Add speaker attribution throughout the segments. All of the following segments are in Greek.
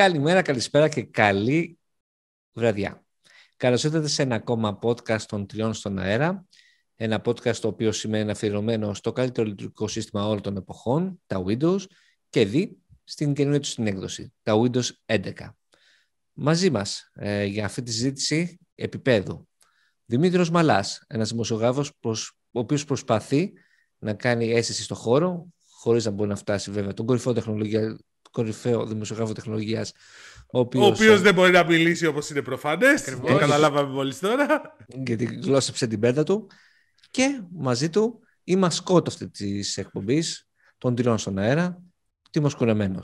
Speaker 1: Καλημέρα, καλησπέρα και καλή βραδιά. Καλώς ήρθατε σε ένα ακόμα podcast των τριών στον αέρα. Ένα podcast το οποίο σημαίνει αφιερωμένο στο καλύτερο λειτουργικό σύστημα όλων των εποχών, τα Windows, και δει στην καινούργια τους συνέκδοση, τα Windows 11. Μαζί μας ε, για αυτή τη συζήτηση επίπεδου. Δημήτριος Μαλάς, ένας δημοσιογράφος ο οποίος προσπαθεί να κάνει αίσθηση στο χώρο, χωρίς να μπορεί να φτάσει βέβαια τον κορυφαίο τεχνολογία κορυφαίο δημοσιογράφο τεχνολογίας.
Speaker 2: Ο οποίος δεν μπορεί να μιλήσει όπως είναι προφανές. Το καταλάβαμε μόλις τώρα.
Speaker 1: Γιατί γλώσσεψε την πέτα του. Και μαζί του η μασκότ αυτή της εκπομπής, των τριών στον αέρα, Τίμο Κουρεμένο.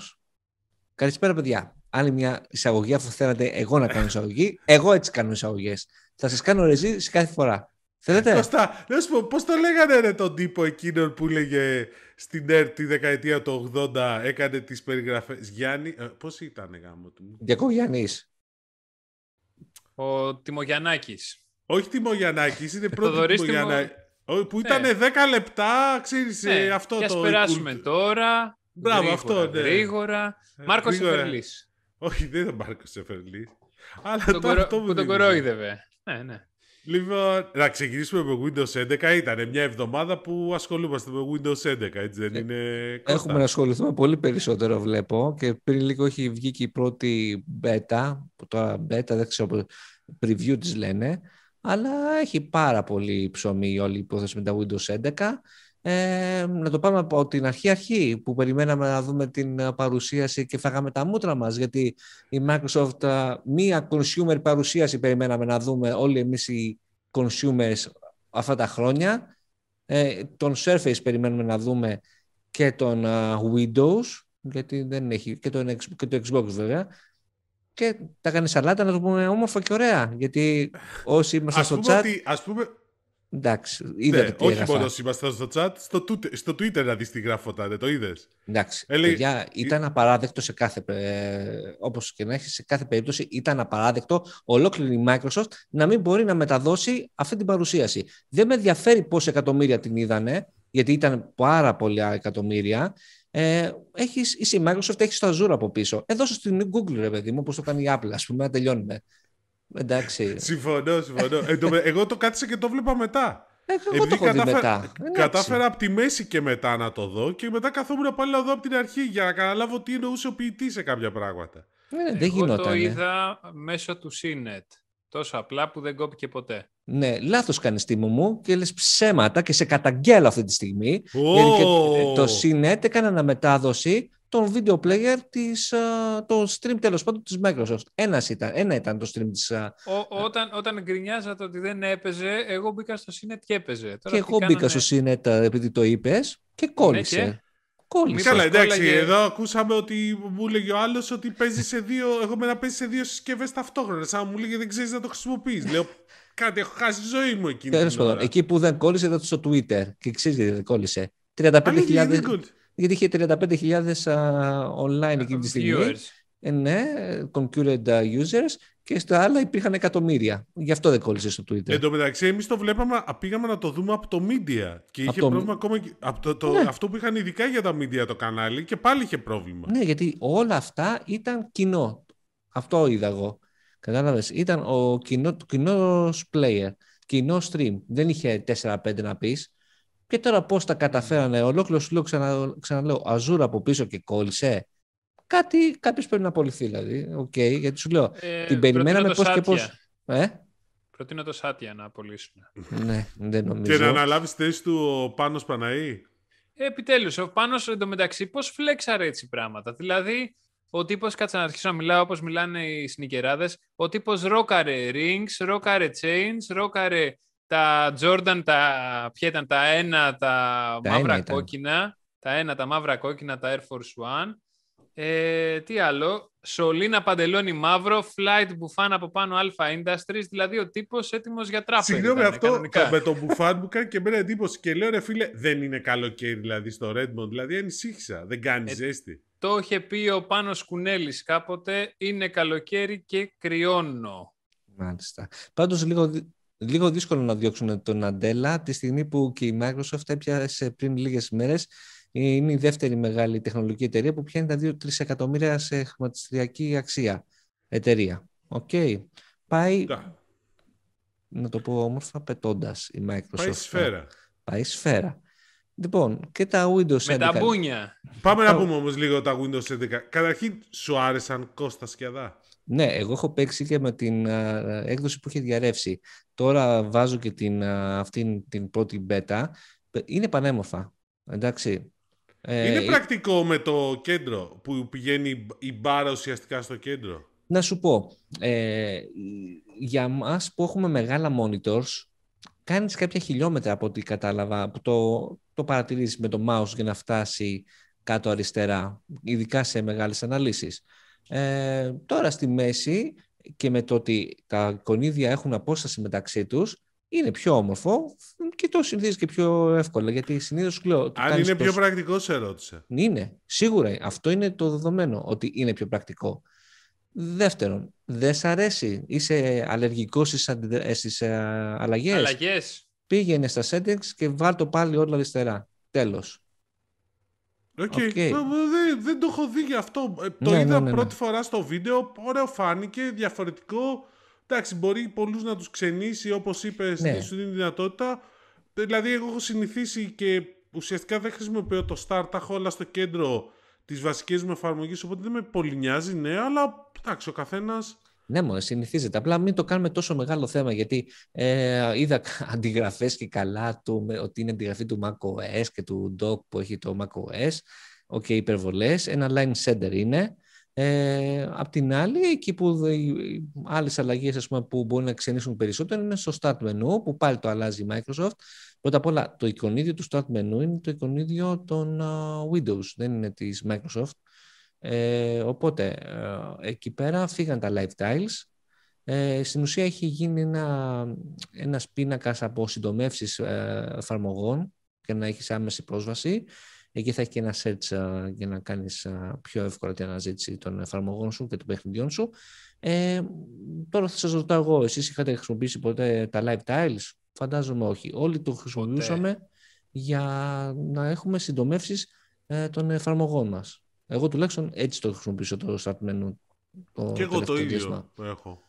Speaker 1: Καλησπέρα, παιδιά. Άλλη μια εισαγωγή, αφού θέλατε εγώ να κάνω εισαγωγή, εγώ έτσι κάνω εισαγωγές. Θα σας κάνω ρεζί σε κάθε φορά. Θέλετε;
Speaker 2: Κωστά, να σου πω, πώς το λέγανε ρε, τον τύπο εκείνον που λέγε στην ΕΡΤ τη δεκαετία του 80 έκανε τις περιγραφές. Γιάννη, ε, πώς ήταν γάμο του.
Speaker 1: Διακογιάννης.
Speaker 3: Ο Τιμογιαννάκης.
Speaker 2: Όχι Τιμογιαννάκης, είναι πρώτο Τιμογιαννάκης. Που ήταν ναι. 10 λεπτά, ξέρεις,
Speaker 3: ναι.
Speaker 2: Ε, αυτό
Speaker 3: και
Speaker 2: το...
Speaker 3: περάσουμε τώρα.
Speaker 2: Μπράβο, γρήγορα, αυτό, ναι.
Speaker 3: Γρήγορα. Ε, Μάρκος Σεφερλής.
Speaker 2: Όχι, δεν ήταν Μάρκος Εφερλής.
Speaker 3: Αλλά τον, κορο... που τον κορόιδευε. Ναι, ναι.
Speaker 2: Λοιπόν, να ξεκινήσουμε με Windows 11. Ήταν μια εβδομάδα που ασχολούμαστε με Windows 11, έτσι δεν ε, είναι.
Speaker 1: Έχουμε να ασχοληθούμε πολύ περισσότερο, βλέπω. Και πριν λίγο έχει βγει και η πρώτη beta, που τώρα beta δεν ξέρω, preview της λένε, αλλά έχει πάρα πολύ ψωμί όλη η υπόθεση με τα Windows 11. Ε, να το πάμε από την αρχή-αρχή που περιμέναμε να δούμε την παρουσίαση και φάγαμε τα μούτρα μας γιατί η Microsoft μία consumer παρουσίαση περιμέναμε να δούμε όλοι εμείς οι consumers αυτά τα χρόνια. Ε, τον Surface περιμένουμε να δούμε και τον Windows γιατί δεν έχει και, τον, και το Xbox βέβαια. Και τα κάνει σαλάτα να το πούμε όμορφα και ωραία γιατί όσοι είμαστε στο chat
Speaker 2: ότι, ας πούμε
Speaker 1: Εντάξει, είδατε ναι,
Speaker 2: τι Όχι μόνο είμαστε στο chat, στο, στο Twitter να δεις τι γράφω τότε, το είδες;
Speaker 1: Εντάξει, Έλε... παιδιά, ήταν απαράδεκτο σε κάθε, ε, όπως και να έχει, σε κάθε περίπτωση ήταν απαράδεκτο ολόκληρη η Microsoft να μην μπορεί να μεταδώσει αυτή την παρουσίαση. Δεν με ενδιαφέρει πόσα εκατομμύρια την είδανε, γιατί ήταν πάρα πολλά εκατομμύρια. Ε, έχεις, είσαι η Microsoft, έχεις το Azure από πίσω. Εδώ στην Google, ρε παιδί μου, όπως το κάνει η Apple, ας πούμε, να τελειώνουμε. Εντάξει.
Speaker 2: συμφωνώ, συμφωνώ. Ε, εγώ το κάτισα και το βλέπα μετά.
Speaker 1: Εγώ το έχω κατάφερα, μετά.
Speaker 2: Κατάφερα από τη μέση και μετά να το δω και μετά καθόμουν πάλι να δω από την αρχή για να καταλάβω τι εννοούσε ο ποιητής σε κάποια πράγματα.
Speaker 1: Ναι, δεν γινόταν.
Speaker 3: Εγώ το είδα μέσω του CNET. Τόσο απλά που δεν κόπηκε ποτέ.
Speaker 1: Ναι, λάθος κάνεις τίμο μου και λες ψέματα και σε καταγγέλω αυτή τη στιγμή.
Speaker 2: Oh.
Speaker 1: Γιατί το CNET έκανε αναμετάδοση τον video player της, το stream τέλος πάντων της Microsoft. Ένας ήταν, ένα ήταν το stream της...
Speaker 3: Ο, όταν, όταν γκρινιάζατε ότι δεν έπαιζε, εγώ μπήκα στο Cinet και έπαιζε. Τώρα
Speaker 1: και εγώ μπήκα στο Cinet επειδή το είπες και κόλλησε. Ναι, και...
Speaker 2: Κόλλησε. Καλά, εντάξει, κόλλαγε... εδώ ακούσαμε ότι μου έλεγε ο άλλος ότι παίζει σε δύο. Εγώ με να παίζει σε δύο συσκευές ταυτόχρονα. Σαν μου λέγε δεν ξέρεις να το χρησιμοποιείς. Λέω κάτι, έχω χάσει τη ζωή μου εκεί. Τέλος
Speaker 1: πάντων, εκεί που δεν κόλλησε ήταν στο Twitter. Και ξέρεις γιατί δεν κόλλησε. 35.000 γιατί είχε 35.000 online εκείνη τη στιγμή. Ε, ναι, concurrent users και στα άλλα υπήρχαν εκατομμύρια. Γι' αυτό δεν κόλλησε στο Twitter.
Speaker 2: Εν τω μεταξύ, εμείς το βλέπαμε, πήγαμε να το δούμε από το media. Και είχε το... πρόβλημα ακόμα. Από το, το, ναι. Αυτό που είχαν ειδικά για τα media το κανάλι και πάλι είχε πρόβλημα.
Speaker 1: Ναι, γιατί όλα αυτά ήταν κοινό. Αυτό είδα εγώ. Κατάλαβες; Ήταν ο κοινό player, κοινό stream. Δεν είχε 4-5 να πεις. Και τώρα πώς τα καταφέρανε, ολόκληρο σου λέω ξανα, ξαναλέω, Azure από πίσω και κόλλησε. Κάτι, κάποιος πρέπει να απολυθεί δηλαδή. OK, okay, γιατί σου λέω, ε, την περιμέναμε πώς και πώς. Ε;
Speaker 3: Προτείνω το Σάτια να απολύσουν.
Speaker 1: ναι, δεν νομίζω.
Speaker 2: Και να αναλάβεις θέση του ο Πάνος Παναή;
Speaker 3: Ε, επιτέλους, ο Πάνος εντωμεταξύ πώς φλέξαρε έτσι πράγματα. Δηλαδή, ο τύπος, κάτσε να αρχίσω να μιλάω όπως μιλάνε οι σνικεράδες, ο τύπος ρόκαρε rings, ρόκαρε chains, ρόκαρε τα Jordan, τα, ποια ήταν τα ένα, τα, μαύρα κόκκινα, τα ένα, τα μαύρα κόκκινα, τα Air Force One. Ε, τι άλλο, Σολίνα παντελόνι μαύρο, flight μπουφάν από πάνω Alpha Industries, δηλαδή ο τύπος έτοιμος για τράπεζα.
Speaker 2: Συγγνώμη, αυτό κανονικά. με τον μπουφάν μου κάνει και εμένα εντύπωση. Και λέω ρε φίλε, δεν είναι καλοκαίρι δηλαδή στο Redmond, δηλαδή ανησύχησα, δεν κάνει ε, ζέστη.
Speaker 3: Το είχε πει ο Πάνος Κουνέλης κάποτε, είναι καλοκαίρι και κρυώνω.
Speaker 1: Μάλιστα. Πάντως λίγο λίγο δύσκολο να διώξουν τον Ναντέλα τη στιγμή που και η Microsoft έπιασε πριν λίγες μέρες είναι η δεύτερη μεγάλη τεχνολογική εταιρεία που πιάνει τα 2-3 εκατομμύρια σε χρηματιστηριακή αξία εταιρεία. Οκ. Πάει, να το πω όμορφα, πετώντας η Microsoft.
Speaker 2: Πάει σφαίρα.
Speaker 1: Πάει σφαίρα. Λοιπόν, και τα Windows 11.
Speaker 3: Με τα μπούνια.
Speaker 2: Πάμε να πούμε όμως λίγο τα Windows 11. Καταρχήν, σου άρεσαν Κώστας Σκιαδά.
Speaker 1: Ναι, εγώ έχω παίξει και με την έκδοση που είχε διαρρεύσει. Τώρα βάζω και την, αυτήν την πρώτη beta. Είναι πανέμορφα. Εντάξει.
Speaker 2: Ε, είναι πρακτικό με το κέντρο που πηγαίνει η μπάρα ουσιαστικά στο κέντρο;
Speaker 1: Να σου πω, ε, για μας που έχουμε μεγάλα monitors, κάνεις κάποια χιλιόμετρα από ό,τι κατάλαβα, που το, το παρατηρείς με το mouse για να φτάσει κάτω αριστερά, ειδικά σε μεγάλες αναλύσεις. Ε, τώρα στη μέση και με το ότι τα κονίδια έχουν απόσταση μεταξύ τους, είναι πιο όμορφο και το συνηθίζει και πιο εύκολα. Γιατί συνήθως λέω.
Speaker 2: Αν είναι πιο πρακτικό, σε ρώτησε.
Speaker 1: Είναι. Σίγουρα. Αυτό είναι το δεδομένο ότι είναι πιο πρακτικό. Δεύτερον, δεν σ' αρέσει. Είσαι αλλεργικός στις ε, αλλαγές;
Speaker 3: Αλλαγές.
Speaker 1: Πήγαινε στα settings και βάλ το πάλι όλα αριστερά. Τέλος.
Speaker 2: Okay. okay. Δεν, δεν το έχω δει γι' αυτό. Ε, το ναι, είδα ναι, ναι, πρώτη φορά στο βίντεο. Ωραίο φάνηκε, διαφορετικό. Εντάξει, μπορεί πολλούς να τους ξενήσει, όπως είπες, ναι. σου δίνει δυνατότητα. Δηλαδή, εγώ έχω συνηθίσει και ουσιαστικά δεν χρησιμοποιώ το Start, τα έχω όλα στο κέντρο της βασικής μου εφαρμογής, οπότε δεν με πολύ νοιάζει, ναι, αλλά εντάξει, ο καθένας.
Speaker 1: Ναι, μόνο συνηθίζεται. Απλά μην το κάνουμε τόσο μεγάλο θέμα, γιατί ε, είδα αντιγραφές και καλά του, ότι είναι αντιγραφή του macOS και του dock που έχει το macOS. OK, okay, υπερβολές. Ένα align center είναι. Ε, απ' την άλλη, εκεί που οι άλλες αλλαγές που μπορεί να ξενήσουν περισσότερο είναι στο Start Menu, που πάλι το αλλάζει η Microsoft. Πρώτα απ' όλα, το εικονίδιο του Start Menu είναι το εικονίδιο των Windows, δεν είναι της Microsoft. Ε, οπότε, ε, εκεί πέρα φύγαν τα live tiles. Ε, στην ουσία έχει γίνει ένα, ένας πίνακας από συντομεύσεις ε, εφαρμογών για να έχεις άμεση πρόσβαση. Εκεί θα έχει και ένα search uh, για να κάνεις uh, πιο εύκολα την αναζήτηση των εφαρμογών σου και των παιχνιδιών σου. Ε, τώρα θα σας ρωτάω εγώ, εσείς είχατε χρησιμοποιήσει ποτέ τα live tiles? Φαντάζομαι όχι. Όλοι το χρησιμοποιούσαμε για να έχουμε συντομεύσεις ε, των εφαρμογών μας. Εγώ τουλάχιστον έτσι το χρησιμοποιήσω το start menu.
Speaker 2: Το και εγώ το ίδιο έχω.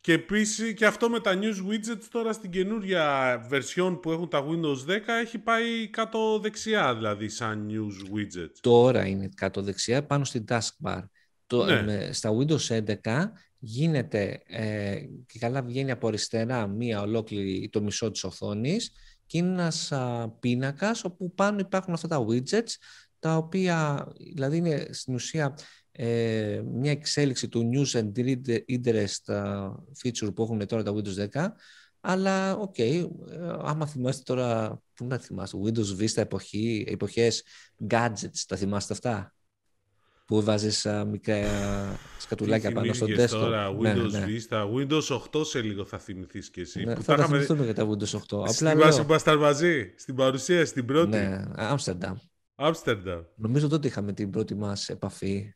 Speaker 2: Και επίσης και αυτό με τα news widgets τώρα στην καινούρια version που έχουν τα Windows 10 έχει πάει κάτω δεξιά δηλαδή σαν news widgets.
Speaker 1: Τώρα είναι κάτω δεξιά πάνω στην taskbar. Το, ναι. στα Windows 11 γίνεται ε, και καλά βγαίνει από αριστερά μία ολόκληρη το μισό της οθόνης και είναι ένας α, πίνακας όπου πάνω υπάρχουν αυτά τα widgets τα οποία δηλαδή είναι στην ουσία ε, μια εξέλιξη του News and Interests feature που έχουν τώρα τα Windows 10 αλλά OK, okay, ε, άμα θυμάστε τώρα, πού να θυμάστε, Windows Vista εποχή, εποχές gadgets, τα θυμάστε αυτά; Που βάζεις μικρά σκατουλάκια πάνω στο desktop.
Speaker 2: τώρα, ναι, Windows ναι, Vista, Windows 8 σε λίγο θα θυμηθείς και εσύ.
Speaker 1: Ναι, θα τα θυμηθούμε για τα Windows 8.
Speaker 2: Στην βάση που ήμασταν μαζί, στην παρουσία, στην πρώτη.
Speaker 1: Ναι, Άμστερνταμ.
Speaker 2: Άμστερνταμ.
Speaker 1: Νομίζω τότε είχαμε την πρώτη μας επαφή.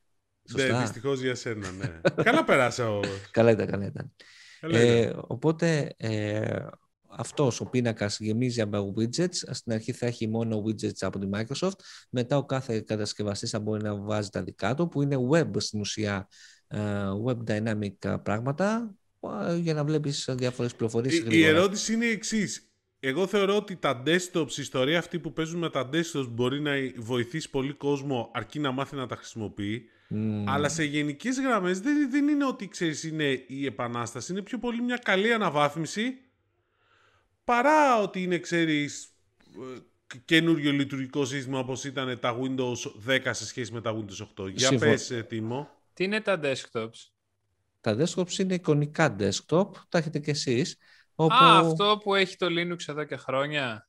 Speaker 2: Σωστά. Ναι, δυστυχώς για σένα, ναι. καλά περάσα όμως.
Speaker 1: καλά ήταν, καλά ήταν. ε, οπότε ε, αυτός ο πίνακας γεμίζει από widgets. Στην αρχή θα έχει μόνο widgets από τη Microsoft. Μετά ο κάθε κατασκευαστής θα μπορεί να βάζει τα δικά του, που είναι web στην ουσία, ε, web dynamic πράγματα, ε, για να βλέπεις διάφορες πληροφορίες.
Speaker 2: Η, η ερώτηση είναι η εξής. Εγώ θεωρώ ότι τα desktops, η ιστορία αυτή που παίζουν με τα desktops μπορεί να βοηθήσει πολύ κόσμο αρκεί να μάθει να τα χρησιμοποιεί. Αλλά σε γενικές γραμμές δεν, δεν είναι ότι ξέρεις είναι η επανάσταση. Είναι πιο πολύ μια καλή αναβάθμιση παρά ότι είναι, ξέρεις, ε, καινούριο λειτουργικό σύστημα όπως ήταν τα Windows 10 σε σχέση με τα Windows 8. Για Συμφω... πες, ε, Τίμο.
Speaker 3: Τι είναι τα desktops?
Speaker 1: Τα desktops είναι εικονικά desktop, τα έχετε κι εσείς. Όπου...
Speaker 3: Α, αυτό που έχει το Linux εδώ και χρόνια.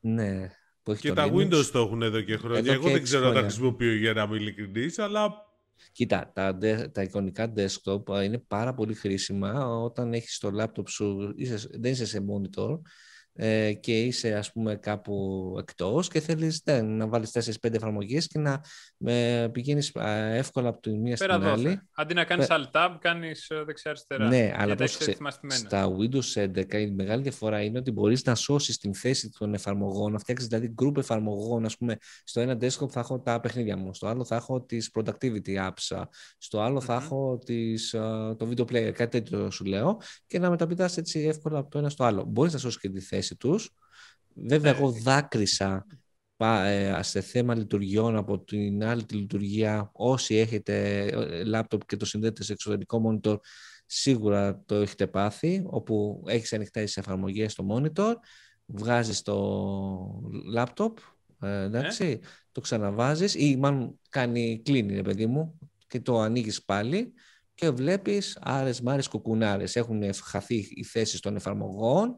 Speaker 1: Ναι. Που έχει
Speaker 2: και
Speaker 1: το
Speaker 2: τα
Speaker 1: Linux.
Speaker 2: Windows το έχουν εδώ και χρόνια. Εδώ Εγώ δεν ξέρω αν τα χρησιμοποιώ για να είμαι ειλικρινής, αλλά
Speaker 1: Κοίτα, τα, τα εικονικά desktop είναι πάρα πολύ χρήσιμα όταν έχεις το laptop σου, είσαι, δεν είσαι σε monitor, ε, και είσαι ας πούμε κάπου εκτός και θέλεις ναι, να βάλεις 4-5 εφαρμογές και να ε, πηγαίνεις εύκολα από τη μία
Speaker 3: Πέρα
Speaker 1: στην
Speaker 3: δόθε.
Speaker 1: άλλη.
Speaker 3: Αντί να κάνεις alt-tab, κάνεις ε, δεξιά-αριστερά.
Speaker 1: Ναι, αλλά
Speaker 3: τα
Speaker 1: πώς
Speaker 3: έχεις
Speaker 1: ξε-
Speaker 3: θυμαστημένα.
Speaker 1: Στα Windows 11 η μεγάλη διαφορά είναι ότι μπορείς να σώσεις την θέση των εφαρμογών, να φτιάξεις δηλαδή group εφαρμογών, ας πούμε, στο ένα desktop θα έχω τα παιχνίδια μου, στο άλλο θα έχω τις productivity apps, στο άλλο θα
Speaker 3: Μμμ.
Speaker 1: έχω τις, α, το video player, κάτι τέτοιο σου λέω, και να μεταπηδάς έτσι εύκολα από το ένα στο άλλο. Μπορείς να σώσεις και τη θέση τους. Βέβαια,
Speaker 3: Ναι.
Speaker 1: εγώ δάκρυσα πα- ε, σε θέμα λειτουργιών από την άλλη τη λειτουργία. Όσοι έχετε ε, λάπτοπ και το συνδέετε σε εξωτερικό monitor, σίγουρα το έχετε πάθει, όπου έχεις ανοιχτά τις εφαρμογές στο monitor, βγάζεις το λάπτοπ, ε, εντάξει, το ξαναβάζεις ή μάλλον κάνει κλείνει, ρε παιδί μου, και το ανοίγεις πάλι και βλέπεις άρες μάρες κουκουνάρες. Έχουν χαθεί οι θέσεις των εφαρμογών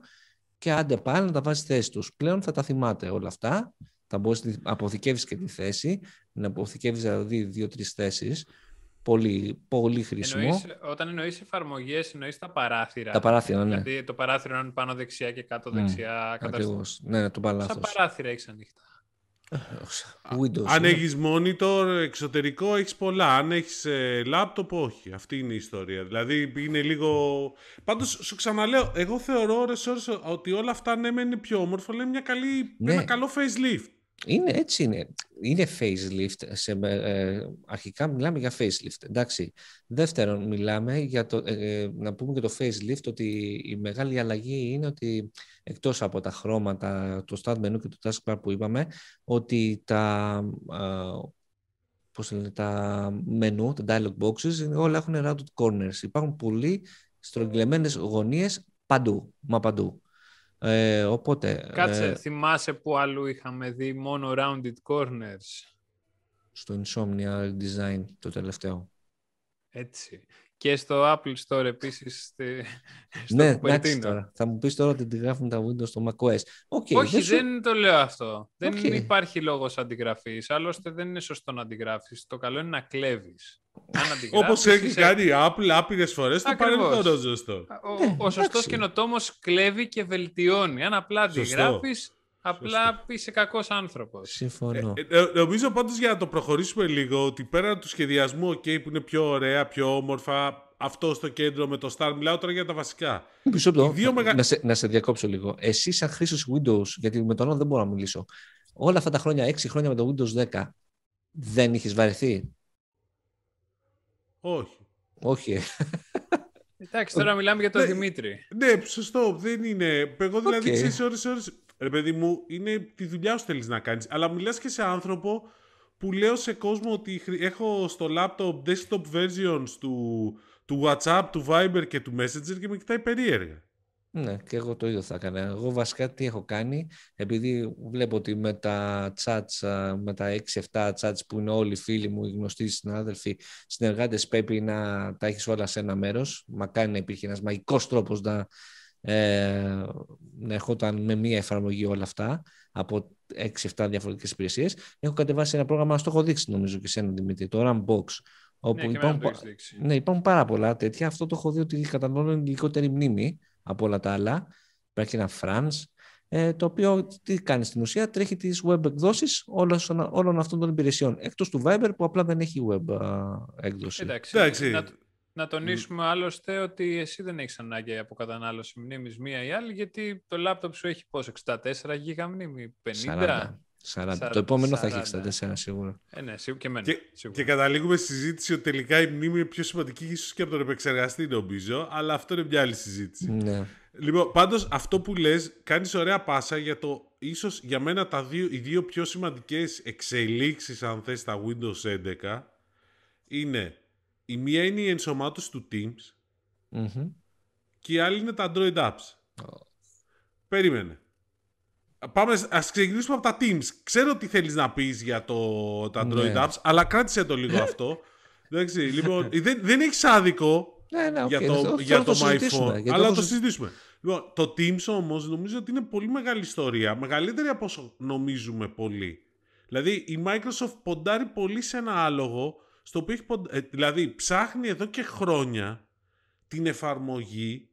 Speaker 1: και άντε πάλι να τα βάζεις θέση τους. Πλέον θα τα θυμάται όλα αυτά. Θα μπορείς να αποθηκεύεις και τη θέση, να αποθηκεύεις δηλαδή δύο-τρεις θέσεις. Πολύ, πολύ χρήσιμο.
Speaker 3: Εννοείς, όταν εννοείς εφαρμογές, εννοείς τα παράθυρα.
Speaker 1: Τα παράθυρα, ναι.
Speaker 3: Δηλαδή το παράθυρο είναι πάνω δεξιά και κάτω
Speaker 1: Μμ,
Speaker 3: δεξιά. καταρχήν.
Speaker 1: Ακριβώς. Ναι, ναι, το είπα
Speaker 3: Σαν
Speaker 1: λάθος.
Speaker 3: παράθυρα έχεις ανοιχτά.
Speaker 1: Windows.
Speaker 2: Αν
Speaker 1: ναι.
Speaker 2: έχεις monitor εξωτερικό, έχεις πολλά. Αν έχεις laptop, όχι. Αυτή είναι η ιστορία. Δηλαδή είναι λίγο. Πάντως σου ξαναλέω, εγώ θεωρώ ώρες ώρες ότι όλα αυτά ναι, μεν είναι πιο όμορφο, αλλά είναι μια καλή,
Speaker 1: Ναι.
Speaker 2: ένα καλό facelift.
Speaker 1: Είναι έτσι είναι. Είναι facelift. Σε, ε, αρχικά μιλάμε για facelift. Εντάξει. Δεύτερον, μιλάμε για το, ε, να πούμε και το facelift ότι η μεγάλη αλλαγή είναι ότι εκτός από τα χρώματα, το start menu και το taskbar που είπαμε, ότι τα, ε, πώς λένε, τα menu, τα dialog boxes, είναι- όλα έχουν rounded corners. Υπάρχουν πολλοί στρογγυλεμένες γωνίες παντού, μα παντού. Ε, οπότε,
Speaker 3: Κάτσε,
Speaker 1: ε,
Speaker 3: θυμάσαι που αλλού είχαμε δει μόνο rounded corners;
Speaker 1: στο Insomnia Design το τελευταίο.
Speaker 3: Έτσι. Και στο Apple Store επίσης στη- στο
Speaker 1: ναι,
Speaker 3: Κουπερτίνο.
Speaker 1: εντάξει τώρα. Θα μου πεις τώρα ότι αντιγράφουν τα Windows στο macOS. OK,
Speaker 3: Όχι,
Speaker 1: σου-
Speaker 3: δεν το λέω αυτό. Δεν
Speaker 1: Οκ.
Speaker 3: υπάρχει λόγος αντιγραφής. Άλλωστε δεν είναι σωστό να αντιγράφεις. Το καλό είναι να κλέβεις. Αν αντιγράφεις,
Speaker 2: Όπως έχει
Speaker 3: είσαι-
Speaker 2: κάνει η Apple άπειρες φορές στο
Speaker 3: Ακριβώς.
Speaker 2: παρελθόν, σωστό.
Speaker 3: Ο,
Speaker 1: Ναι,
Speaker 3: ο σωστός
Speaker 1: εντάξει.
Speaker 3: καινοτόμος κλέβει και βελτιώνει. Αν απλά
Speaker 2: Σωστό.
Speaker 3: αντιγράφεις, απλά είσαι κακός άνθρωπος.
Speaker 1: Συμφωνώ.
Speaker 2: Ε, ε, νομίζω πάντως για να το προχωρήσουμε λίγο ότι πέρα του σχεδιασμού OK, που είναι πιο ωραία, πιο όμορφα, αυτό στο κέντρο με το Start, μιλάω τώρα για τα βασικά.
Speaker 1: Μισό λεπτό.
Speaker 2: οι δύο μεγα-
Speaker 1: να, σε, να σε διακόψω λίγο. Εσύ, σαν χρήστη Windows, γιατί με τον άλλο δεν μπορώ να μιλήσω, όλα αυτά τα χρόνια, 6 χρόνια με το Windows 10, δεν είχες βαρεθεί;
Speaker 2: Όχι.
Speaker 1: Όχι. ε.
Speaker 3: Εντάξει, τώρα μιλάμε για τον
Speaker 2: Ναι.
Speaker 3: Δημήτρη.
Speaker 2: Ναι, σωστό, δεν είναι. Εγώ δηλαδή
Speaker 1: Οκ.
Speaker 2: ξέρεις ώρες, ώρες, ρε παιδί μου, είναι τη δουλειά σου θέλεις να κάνεις. Αλλά μιλάς και σε άνθρωπο που λέω σε κόσμο ότι χρη- έχω στο laptop desktop versions του, του WhatsApp, του Viber και του Messenger και με κοιτάει περίεργα.
Speaker 1: Ναι, και εγώ το ίδιο θα έκανα. Εγώ βασικά τι έχω κάνει, επειδή βλέπω ότι με τα chats, α, με τα 6-7 chats που είναι όλοι οι φίλοι μου, οι γνωστοί συνάδελφοι, συνεργάτες πρέπει να τα έχεις όλα σε ένα μέρος. Μακάρι να υπήρχε ένας μαγικός τρόπος να, ε, να ερχόταν με μία εφαρμογή όλα αυτά από 6-7 διαφορετικές υπηρεσίες. Έχω κατεβάσει ένα πρόγραμμα, στο έχω δείξει νομίζω και σε έναν Δημήτρη, το Rambox, όπου
Speaker 3: Ναι, και εμένα
Speaker 1: υπάρχουν,
Speaker 3: το
Speaker 1: πα-
Speaker 3: έχεις δείξει.
Speaker 1: ναι, υπάρχουν πάρα πολλά τέτοια. Αυτό το έχω δει ότι καταναλώνει λιγότερη μνήμη από όλα τα άλλα. Υπάρχει ένα France, ε, το οποίο τι κάνει στην ουσία, τρέχει τις web εκδόσεις όλων, όλων αυτών των υπηρεσιών. Εκτός του Viber που απλά δεν έχει web α, έκδοση.
Speaker 3: Εντάξει,
Speaker 2: Εντάξει.
Speaker 3: Να, να τονίσουμε άλλωστε ότι εσύ δεν έχεις ανάγκη από κατανάλωση μνήμης μία ή άλλη, γιατί το λάπτοπ σου έχει πόσο, 64 γίγα μνήμη, 50.
Speaker 1: 40. 40.
Speaker 3: 40,
Speaker 1: Το επόμενο θα έχεις
Speaker 3: 40.
Speaker 1: 64 σίγουρα.
Speaker 3: Ε, ναι, σίγουρα και εμένα.
Speaker 2: Και,
Speaker 3: σίγουρα.
Speaker 2: και καταλήγουμε στη συζήτηση ότι τελικά η μνήμη είναι πιο σημαντική ίσως και από τον επεξεργαστή νομίζω, αλλά αυτό είναι μια άλλη συζήτηση.
Speaker 1: Ναι.
Speaker 2: Λοιπόν, πάντως αυτό που λες κάνεις ωραία πάσα για το ίσως για μένα τα δύο, οι δύο πιο σημαντικές εξελίξεις αν θες στα Windows 11 είναι η μία είναι η ενσωμάτωση του Teams
Speaker 1: Μμμ.
Speaker 2: και η άλλη είναι τα Android apps. Περίμενε. Πάμε, ας ξεκινήσουμε από τα Teams. Ξέρω τι θέλεις να πεις για το, τα Android
Speaker 1: Ναι.
Speaker 2: apps, αλλά κράτησε το λίγο αυτό. Εντάξει, λοιπόν, δεν, δεν έχεις άδικο
Speaker 1: Ναι, ναι, οκ.
Speaker 2: για
Speaker 1: Okay.
Speaker 2: το, για
Speaker 1: θέλω
Speaker 2: το
Speaker 1: να το
Speaker 2: My
Speaker 1: συζητήσουμε,
Speaker 2: Phone.
Speaker 1: γιατί
Speaker 2: Αλλά
Speaker 1: όπως-
Speaker 2: το συζητήσουμε. Λοιπόν, το Teams όμως νομίζω ότι είναι πολύ μεγάλη ιστορία. Μεγαλύτερη από όσο νομίζουμε πολύ. Δηλαδή η Microsoft ποντάρει πολύ σε ένα άλογο στο οποίο έχει ποντα- ε, δηλαδή ψάχνει εδώ και χρόνια την εφαρμογή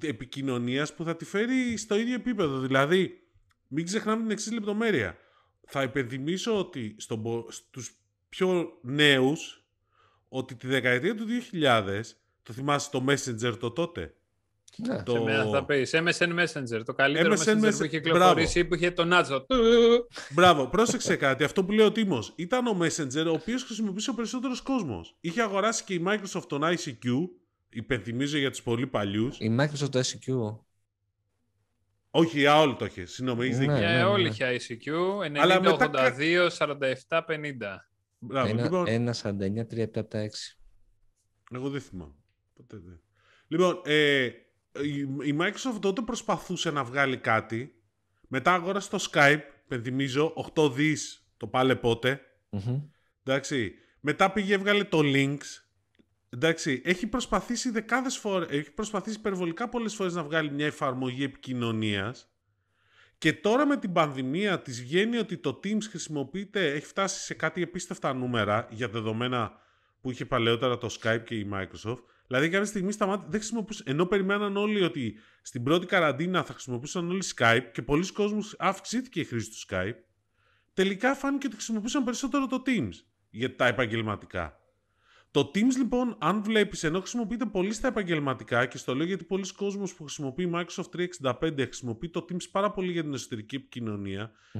Speaker 2: επικοινωνίας που θα τη φέρει στο ίδιο επίπεδο. Δηλαδή, μην ξεχνάμε την εξής λεπτομέρεια. Θα υπενθυμίσω ότι στο, στους πιο νέους ότι τη δεκαετία του 2000 το θυμάσαι το Messenger το τότε;
Speaker 3: Ναι. Το... Σε μένα θα πεις. MSN Messenger. Το καλύτερο MSN Messenger που είχε κυκλοφορήσει που είχε το Νάτσο.
Speaker 2: Μπράβο. Πρόσεξε κάτι. Αυτό που λέει ο Τίμος. Ήταν ο Messenger ο οποίος χρησιμοποιούσε ο περισσότερος κόσμος. Είχε αγοράσει και η Microsoft τον ICQ. Υπενθυμίζω για τους πολύ παλιούς.
Speaker 1: Η Microsoft το ICQ.
Speaker 2: Όχι, για όλοι το είχε. Συγγνώμη,
Speaker 3: έχεις δίκιο. Για όλοι είχε ICQ. 90, 82, 47, 50.
Speaker 1: Μπράβο, ένα, λοιπόν... 1, 49, 3, 7, 6.
Speaker 2: Εγώ δεν θυμάμαι. Ποτέ δεν. Λοιπόν, ε, η Microsoft τότε προσπαθούσε να βγάλει κάτι. Μετά αγόρασε το Skype, πενθυμίζω, 8 δις το πάλε πότε. Mm-hmm. Εντάξει. Μετά πήγε έβγαλε το Links. Εντάξει, έχει προσπαθήσει δεκάδες φορές, έχει προσπαθήσει υπερβολικά πολλές φορές να βγάλει μια εφαρμογή επικοινωνίας και τώρα με την πανδημία της βγαίνει ότι το Teams χρησιμοποιείται, έχει φτάσει σε κάτι επίστευτα νούμερα για δεδομένα που είχε παλαιότερα το Skype και η Microsoft Δηλαδή κάποια στιγμή σταμάτησε, δεν χρησιμοποιούσαν, ενώ περιμέναν όλοι ότι στην πρώτη καραντίνα θα χρησιμοποιούσαν όλοι Skype και πολλοί κόσμοι αυξήθηκε η χρήση του Skype, τελικά φάνηκε ότι χρησιμοποιούσαν περισσότερο το Teams για τα επαγγελματικά. Το Teams λοιπόν, αν βλέπεις, ενώ χρησιμοποιείται πολύ στα επαγγελματικά και στο λέω γιατί πολλοί κόσμος που χρησιμοποιεί Microsoft 365 χρησιμοποιεί το Teams πάρα πολύ για την εσωτερική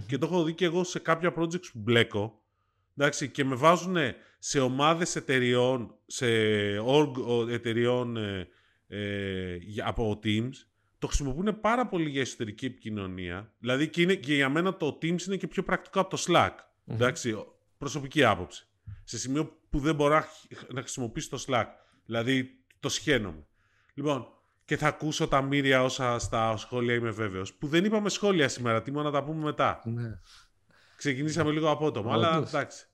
Speaker 2: και το έχω δει και εγώ σε κάποια projects που μπλέκω Εντάξει, και με βάζουν σε ομάδες εταιριών, σε org εταιριών ε, ε, από Teams, το χρησιμοποιούν πάρα πολύ για εσωτερική επικοινωνία. Δηλαδή και, είναι, και για μένα το Teams είναι και πιο πρακτικό από το Slack. Εντάξει, προσωπική άποψη. Σε σημείο που δεν μπορώ να χρησιμοποιήσω το Slack. Δηλαδή το σχένομαι. Λοιπόν, και θα ακούσω τα μύρια όσα στα σχόλια είμαι βέβαιος. Που δεν είπαμε σχόλια σήμερα, τι να τα πούμε μετά. Ναι. Ξεκινήσαμε λίγο απότομα, αλλά εντάξει.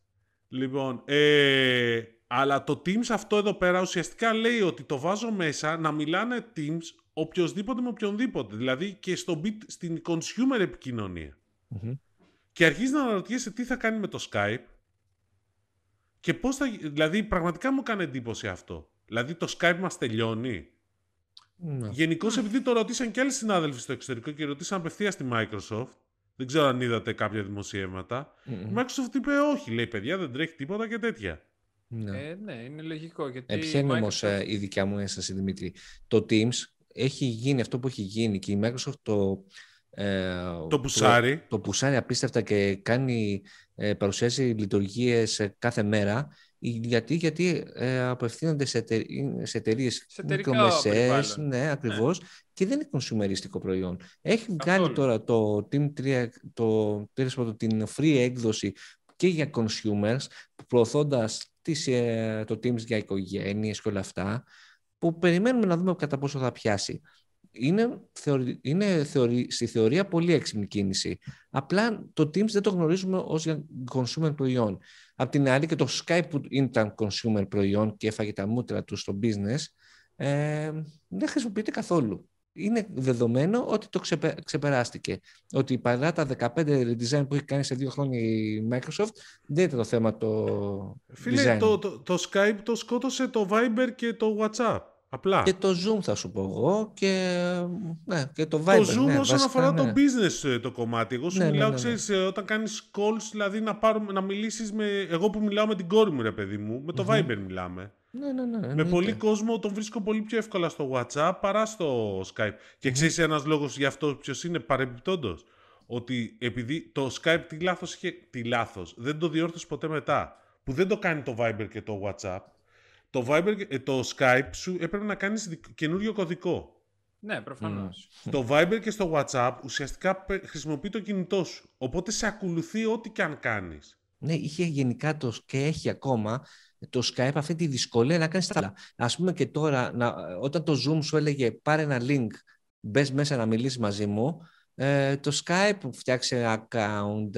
Speaker 2: Λοιπόν, ε, αλλά το Teams αυτό εδώ πέρα ουσιαστικά λέει ότι το βάζω μέσα να μιλάνε Teams οποιοδήποτε με οποιονδήποτε. Δηλαδή και στο bit, στην consumer επικοινωνία. Και αρχίζει να αναρωτιέσαι τι θα κάνει με το Skype και πώς θα... Δηλαδή πραγματικά μου κάνει εντύπωση αυτό. Δηλαδή το Skype μας τελειώνει. Ναι. Γενικώς επειδή το ρωτήσαν και άλλοι συνάδελφοι στο εξωτερικό και ρωτήσαν απευθεία στη Microsoft, δεν ξέρω αν είδατε κάποια δημοσιεύματα. Η Microsoft είπε όχι, λέει παιδιά, δεν τρέχει τίποτα και τέτοια.
Speaker 3: Ναι, ε, ναι είναι λογικό. Γιατί
Speaker 1: ε, ποια είναι Microsoft... όμω η δικιά μου ένσταση, Δημήτρη; Το Teams έχει γίνει αυτό που έχει γίνει και η Microsoft το.
Speaker 2: Ε, το πουσάρι.
Speaker 1: Το, το πουσάρι απίστευτα και κάνει, ε, παρουσιάζει λειτουργίες κάθε μέρα γιατί, γιατί ε, απευθύνονται σε, σε εταιρείες μικρομεσαίες, ναι, ακριβώς, ναι. και δεν είναι κονσουμεριστικό προϊόν. Έχει βγάλει τώρα το Team 3, το, το, την free έκδοση και για consumers, προωθώντας ε, το Teams για οικογένειες και όλα αυτά, που περιμένουμε να δούμε κατά πόσο θα πιάσει. Είναι, θεωρη, είναι θεωρη, στη θεωρία πολύ έξυπνη κίνηση. Απλά το Teams δεν το γνωρίζουμε ως για consumer προϊόν. Απ' την άλλη και το Skype που ήταν consumer προϊόν και έφαγε τα μούτρα του στο business, ε, δεν χρησιμοποιείται καθόλου. Είναι δεδομένο ότι το ξεπε, ξεπεράστηκε. Ότι παρά τα 15 design που έχει κάνει σε δύο χρόνια η Microsoft, δεν ήταν το θέμα το
Speaker 2: Φίλε, Το, το, το Skype το σκότωσε το Viber και το WhatsApp. Απλά.
Speaker 1: Και το Zoom θα σου πω εγώ και, ναι, και το Viber.
Speaker 2: Το Zoom ναι, όσον αφορά το ναι. business ε, το κομμάτι. Εγώ σου ναι, μιλάω, ναι, ξέρεις, ε, όταν κάνεις calls, δηλαδή να, πάρουμε, να μιλήσεις με... Εγώ που μιλάω με την κόρη μου, ρε παιδί μου, με το Viber μιλάμε.
Speaker 1: Ναι, ναι, ναι,
Speaker 2: με πολύ κόσμο τον βρίσκω πολύ πιο εύκολα στο WhatsApp παρά στο Skype. Και ξέρεις ένας λόγος γι' αυτό ποιος είναι παρεμπιπτόντως. Ότι επειδή το Skype τι λάθος είχε. Τι λάθος. Δεν το διόρθωσε ποτέ μετά. Που δεν το κάνει το Viber και το WhatsApp το, Viber, ε, το Skype σου έπρεπε να κάνεις καινούριο κωδικό.
Speaker 3: Ναι, προφανώς.
Speaker 2: Mm. Το Viber και στο WhatsApp ουσιαστικά χρησιμοποιεί το κινητό σου. Οπότε σε ακολουθεί ό,τι και αν κάνεις.
Speaker 1: Ναι, είχε γενικά το, και έχει ακόμα το Skype αυτή τη δυσκολία να κάνεις τα άλλα. Ας πούμε και τώρα, να, όταν το Zoom σου έλεγε πάρε ένα link, μπες μέσα να μιλήσεις μαζί μου, ε, το Skype που φτιάξε account,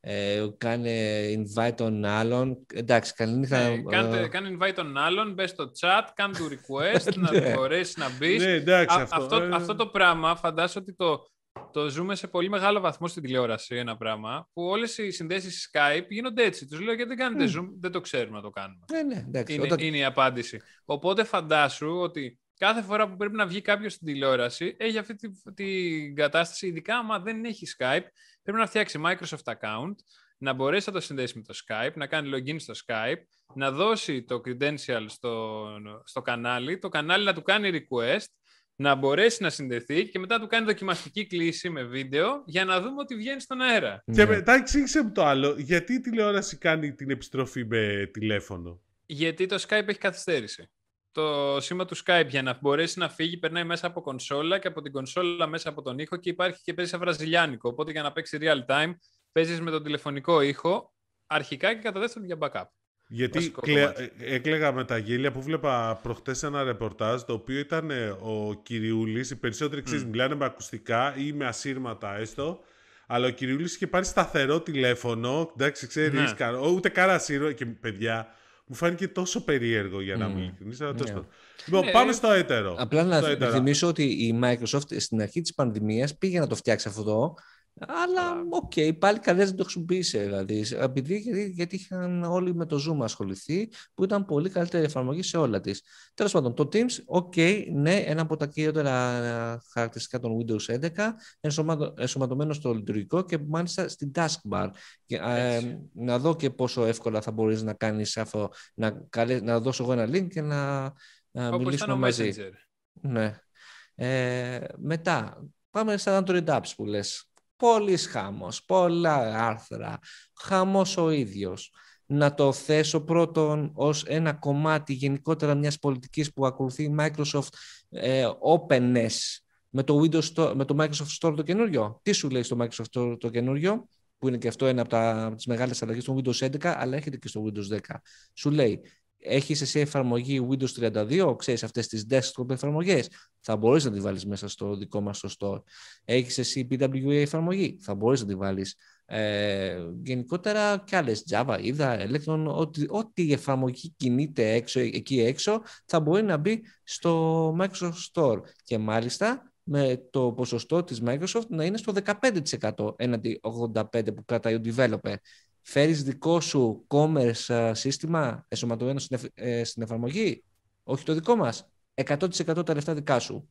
Speaker 1: ε, κάνε invite τον άλλον. Εντάξει, καλή νύχτα. Ναι,
Speaker 3: κάνε, κάνε invite τον άλλον, μπες στο chat, κάνε του request, να ναι. μπορέσεις να μπεις.
Speaker 2: Ναι, εντάξει, αυτό,
Speaker 3: αυτό, ε. αυτό το πράγμα φαντάζομαι ότι το, το ζούμε σε πολύ μεγάλο βαθμό στην τηλεόραση ένα πράγμα που όλες οι συνδέσεις Skype γίνονται έτσι. Τους λέω γιατί δεν κάνετε mm. Zoom, δεν το ξέρουμε να το κάνουμε.
Speaker 1: Ναι, ναι, εντάξει,
Speaker 3: είναι, όταν... είναι η απάντηση. Οπότε φαντάσου ότι κάθε φορά που πρέπει να βγει κάποιος στην τηλεόραση, έχει αυτή την τη κατάσταση, ειδικά άμα δεν έχει Skype, πρέπει να φτιάξει Microsoft account, να μπορέσει να το συνδέσει με το Skype, να κάνει login στο Skype, να δώσει το credential στο, στο κανάλι, το κανάλι να του κάνει request, να μπορέσει να συνδεθεί και μετά του κάνει δοκιμαστική κλίση με βίντεο για να δούμε ότι βγαίνει στον αέρα.
Speaker 2: Και ναι. μετά εξήγησε μου το άλλο. Γιατί η τηλεόραση κάνει την επιστροφή με τηλέφωνο;
Speaker 3: Γιατί το Skype έχει καθυστέρηση. Το σήμα του Skype για να μπορέσει να φύγει περνάει μέσα από κονσόλα και από την κονσόλα μέσα από τον ήχο και υπάρχει και παίζει σε βραζιλιάνικο. Οπότε για να παίξει real time παίζεις με τον τηλεφωνικό ήχο αρχικά και κατά δεύτερον για backup.
Speaker 2: Γιατί κλε... έκλεγα με τα γέλια που βλέπα προχτές ένα ρεπορτάζ το οποίο ήταν ε, ο Κυριούλης, οι περισσότεροι mm. μιλάνε με ακουστικά ή με ασύρματα έστω, αλλά ο Κυριούλης είχε πάρει σταθερό τηλέφωνο, εντάξει ξέρεις, ναι. ούτε καν ασύρμα και παιδιά, μου φάνηκε τόσο περίεργο για να mm. μην ειλικρινής, αλλά yeah. Λοιπόν, ναι. πάμε στο έτερο.
Speaker 1: Απλά να θυμίσω ότι η Microsoft στην αρχή της πανδημίας πήγε να το φτιάξει αυτό αλλά OK, okay, πάλι κανένας δεν το χρησιμοποίησε. Δηλαδή, επειδή, γιατί, γιατί είχαν όλοι με το Zoom ασχοληθεί, που ήταν πολύ καλύτερη εφαρμογή σε όλα της. Τέλος πάντων, το Teams, OK, okay, ναι, ένα από τα κυριότερα χαρακτηριστικά των Windows 11, ενσωματωμένο στο λειτουργικό και μάλιστα στην taskbar. Και, ε, να δω και πόσο εύκολα θα μπορείς να κάνεις αυτό, να, να δώσω εγώ ένα link και να, να μιλήσουμε μαζί. Ναι. Ε, μετά, πάμε στα Android apps που λες. Πολύς χάμος, πολλά άρθρα, χαμός ο ίδιος. Να το θέσω πρώτον ως ένα κομμάτι γενικότερα μιας πολιτικής που ακολουθεί η Microsoft ε, openness με το, Windows με το Microsoft Store το καινούριο. Τι σου λέει στο Microsoft Store το καινούριο, που είναι και αυτό ένα από, τα, από τις μεγάλες αλλαγές του Windows 11, αλλά έρχεται και στο Windows 10. Σου λέει, έχεις εσύ εφαρμογή Windows 32, ξέρεις αυτές τις desktop εφαρμογές. Θα μπορείς να τη βάλεις μέσα στο δικό μας το store. Έχεις εσύ PWA εφαρμογή, θα μπορείς να τη βάλεις. Ε, γενικότερα και άλλες Java, είδα, Electron, ό,τι, ό,τι εφαρμογή κινείται έξω, εκεί έξω θα μπορεί να μπει στο Microsoft Store. Και μάλιστα με το ποσοστό της Microsoft να είναι στο 15% έναντι 85% που κρατάει ο developer φέρεις δικό σου commerce ε, σύστημα εσωματωμένο στην, ε, στην εφαρμογή; Όχι το δικό μας. 100% τα λεφτά δικά σου.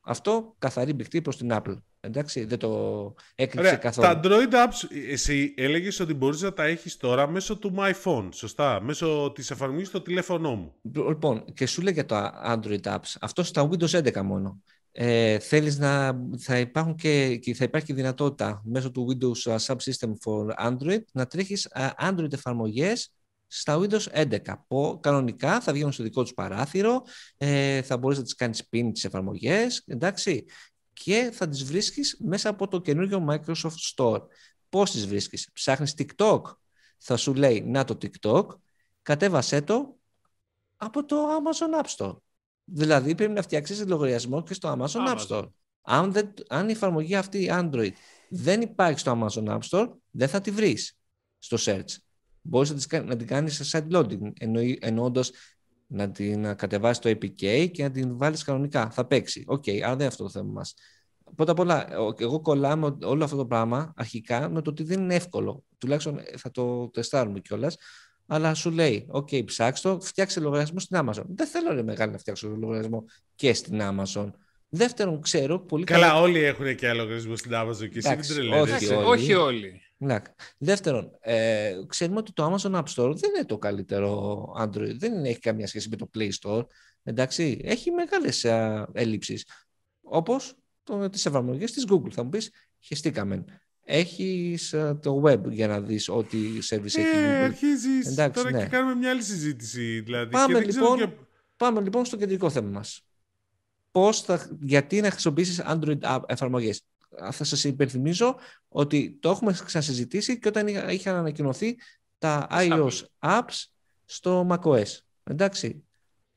Speaker 1: Αυτό καθαρή μπηκτή προς την Apple. Εντάξει, δεν το έκλεισε καθόλου.
Speaker 2: Τα Android apps, εσύ έλεγες ότι μπορείς να τα έχεις τώρα μέσω του MyPhone, σωστά, μέσω της εφαρμογής στο τηλέφωνό μου.
Speaker 1: Λοιπόν, και σου λέει για τα Android apps, αυτό στα Windows 11 μόνο ε, θέλεις να θα, υπάρχουν και, και θα υπάρχει και δυνατότητα μέσω του Windows uh, Subsystem for Android να τρέχεις uh, Android εφαρμογές στα Windows 11 που κανονικά θα βγαίνουν στο δικό τους παράθυρο, ε, θα μπορείς να τις κάνεις pin τις εφαρμογές, εντάξει, και θα τις βρίσκεις μέσα από το καινούργιο Microsoft Store. Πώς τις βρίσκεις, ψάχνεις TikTok, θα σου λέει να το TikTok, κατέβασέ το από το Amazon App Store. Δηλαδή πρέπει να φτιάξεις λογαριασμό και στο Amazon, App Store. Αν, δεν, αν η εφαρμογή αυτή η Android δεν υπάρχει στο Amazon App Store, δεν θα τη βρεις στο search. Μπορείς να, να την κάνεις σε sideloading, εννοώντας να την να κατεβάσεις το APK και να την βάλεις κανονικά. Θα παίξει. OK, okay, άρα δεν είναι αυτό το θέμα μας. Πρώτα απ' όλα, εγώ κολλάω με όλο αυτό το πράγμα αρχικά με το ότι δεν είναι εύκολο. Τουλάχιστον ε, θα το τεστάρουμε κιόλας αλλά σου λέει, OK, ψάξτε το, φτιάξε λογαριασμό στην Amazon. Δεν θέλω ρε μεγάλη να φτιάξω λογαριασμό και στην Amazon. Δεύτερον, ξέρω πολύ
Speaker 2: καλά. Καλά, όλοι έχουν και λογαριασμό στην Amazon και εσύ δεν
Speaker 3: όχι, όλοι. όχι όλοι.
Speaker 1: Να. Δεύτερον, ε, ξέρουμε ότι το Amazon App Store δεν είναι το καλύτερο Android. Δεν έχει καμία σχέση με το Play Store. Εντάξει, έχει μεγάλες έλλειψεις. Όπως τις εφαρμογές της Google. Θα μου πεις, χεστήκαμε έχεις ε, το web για να δεις ό,τι service ε, έχει Google.
Speaker 2: Αρχίζεις. Εντάξει, Τώρα ναι. και κάνουμε μια άλλη συζήτηση. Δηλαδή,
Speaker 1: πάμε, λοιπόν, και... πάμε λοιπόν στο κεντρικό θέμα μας. Πώς θα, γιατί να χρησιμοποιήσεις Android app εφαρμογές; Θα σας υπενθυμίζω ότι το έχουμε ξανασυζητήσει και όταν είχαν ανακοινωθεί τα iOS apps στο macOS. Εντάξει.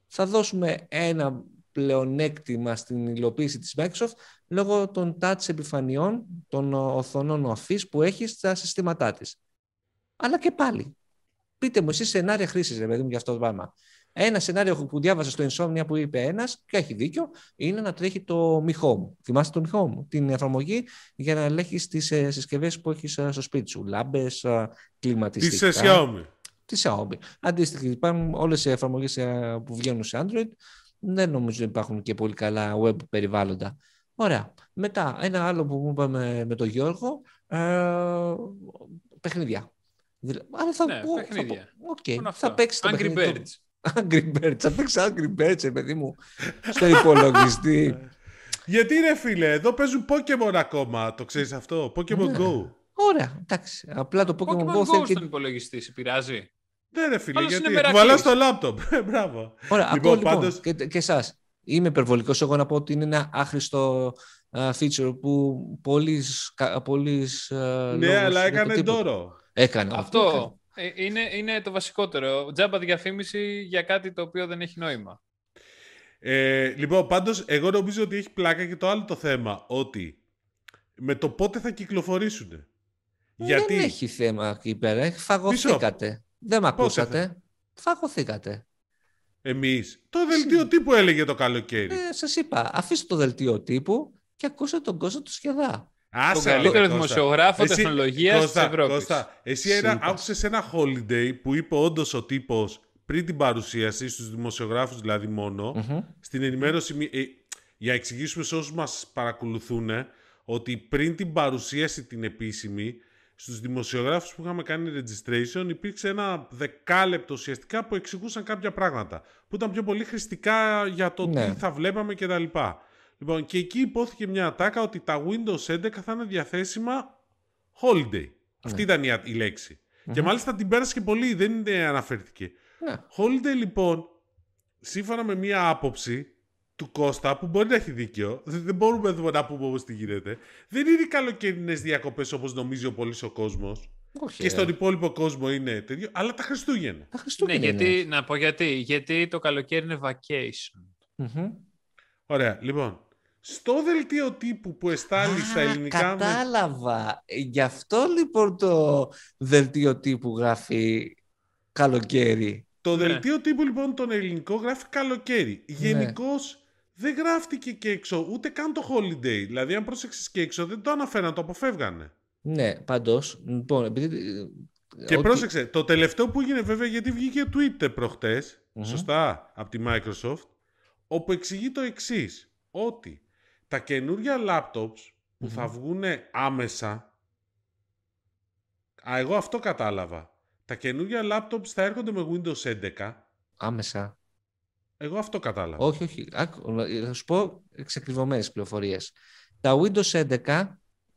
Speaker 1: Θα δώσουμε ένα πλεονέκτημα στην υλοποίηση της Microsoft λόγω των touch επιφανειών των οθονών Office που έχει στα συστήματά της. Αλλά και πάλι, πείτε μου εσείς σενάρια χρήσης, ρε παιδί μου, για αυτό το πράγμα. Ένα σενάριο που διάβασα στο Insomnia που είπε ένας, και έχει δίκιο, είναι να τρέχει το Mi Home. Θυμάστε το Mi Home, την εφαρμογή για να ελέγχεις τις ε, συσκευές που έχεις ε, στο σπίτι σου. Λάμπες, ε, κλιματιστικά.
Speaker 2: Τη Xiaomi.
Speaker 1: Τη Xiaomi. Αντίστοιχα, υπάρχουν όλες οι εφαρμογές που βγαίνουν σε Android δεν νομίζω υπάρχουν και πολύ καλά web περιβάλλοντα. Ωραία. Μετά, ένα άλλο που μου είπαμε με τον Γιώργο, ε, παιχνίδια.
Speaker 3: Αλλά θα ναι, πω, παιχνίδια.
Speaker 1: Θα, okay, θα παίξει
Speaker 3: το Angry Birds.
Speaker 1: Angry Birds. Θα παίξει Angry Birds, παιδί μου, στο υπολογιστή.
Speaker 2: Γιατί ρε φίλε, εδώ παίζουν Pokemon ακόμα, το ξέρεις αυτό, Pokemon ναι. Go.
Speaker 1: Ωραία, εντάξει. Απλά το Pokemon, Pokemon Go,
Speaker 3: θέλει και... στον υπολογιστή, σε πειράζει;
Speaker 2: Ναι ρε φίλε, γιατί βαλάς στο λάπτοπ. Μπράβο.
Speaker 1: Ωραία, λοιπόν, ακούω, λοιπόν, και, και εσάς. Είμαι υπερβολικός εγώ να πω ότι είναι ένα άχρηστο uh, feature που πολλοί... πολλοί uh,
Speaker 2: ναι, αλλά έκανε δώρο.
Speaker 1: Έκανε.
Speaker 3: Αυτό ε, είναι, είναι το βασικότερο. Τζάμπα διαφήμιση για κάτι το οποίο δεν έχει νόημα.
Speaker 2: Ε, λοιπόν, πάντως, εγώ νομίζω ότι έχει πλάκα και το άλλο το θέμα, ότι με το πότε θα κυκλοφορήσουν. Ε,
Speaker 1: Γιατί... Δεν έχει θέμα εκεί πέρα. Φαγωθήκατε. Δεν με ακούσατε. Φαγωθήκατε.
Speaker 2: Εμείς. Το δελτίο τύπου έλεγε το καλοκαίρι.
Speaker 1: Ε, σας είπα, αφήστε το δελτίο τύπου και ακούσατε τον κόσμο του σχεδά.
Speaker 3: Άσε, τον καλύτερο δημοσιογράφο τεχνολογίας της Ευρώπης.
Speaker 2: Κώστα, εσύ ένα, άκουσες ένα holiday που είπε όντως ο τύπος πριν την παρουσίαση, στους δημοσιογράφους δηλαδή στην ενημέρωση. Ε, για να εξηγήσουμε σε όσους μας παρακολουθούν, ότι πριν την παρουσίαση την επίσημη, στους δημοσιογράφους που είχαμε κάνει registration υπήρξε ένα δεκάλεπτο ουσιαστικά που εξηγούσαν κάποια πράγματα που ήταν πιο πολύ χρηστικά για το ναι. τι θα βλέπαμε κτλ. Λοιπόν, και εκεί υπόθηκε μια ατάκα ότι τα Windows 11 θα είναι διαθέσιμα holiday. Ναι. Αυτή ήταν η, η λεξη Και μάλιστα την πέρασε και πολύ, δεν αναφέρθηκε. Ναι. Holiday λοιπόν, σύμφωνα με μια άποψη του Κώστα, που μπορεί να έχει δίκιο, δεν μπορούμε εδώ να πούμε όμως τι γίνεται, δεν είναι οι καλοκαιρινές διακοπές όπως νομίζει ο πολύς ο κόσμος. Και στον υπόλοιπο κόσμο είναι τέτοιο, αλλά τα Χριστούγεννα.
Speaker 1: Τα Χριστούγεννα.
Speaker 3: Ναι, γιατί, να πω γιατί. Γιατί το καλοκαίρι είναι vacation.
Speaker 2: Ωραία, λοιπόν. Στο δελτίο τύπου που εστάλει στα ελληνικά...
Speaker 1: Κατάλαβα. Γι' αυτό λοιπόν το δελτίο τύπου γράφει καλοκαίρι.
Speaker 2: Το ναι. δελτίο τύπου λοιπόν τον ελληνικό γράφει καλοκαίρι. Ναι. Γενικώ δεν γράφτηκε και έξω ούτε καν το holiday. Δηλαδή, αν πρόσεξε και έξω, δεν το αναφέραν, το αποφεύγανε.
Speaker 1: Ναι, πάντως. Λοιπόν, επειδή...
Speaker 2: Και πρόσεξε, το τελευταίο που έγινε βέβαια γιατί βγήκε Twitter προχτες σωστά, από τη Microsoft, όπου εξηγεί το εξής ότι τα καινούργια laptops που θα βγουν άμεσα, α, εγώ αυτό κατάλαβα, τα καινούργια laptops θα έρχονται με Windows 11.
Speaker 1: Άμεσα.
Speaker 2: Εγώ αυτό κατάλαβα.
Speaker 1: Όχι, όχι. Θα σου πω εξακριβωμένες πληροφορίες. Τα Windows 11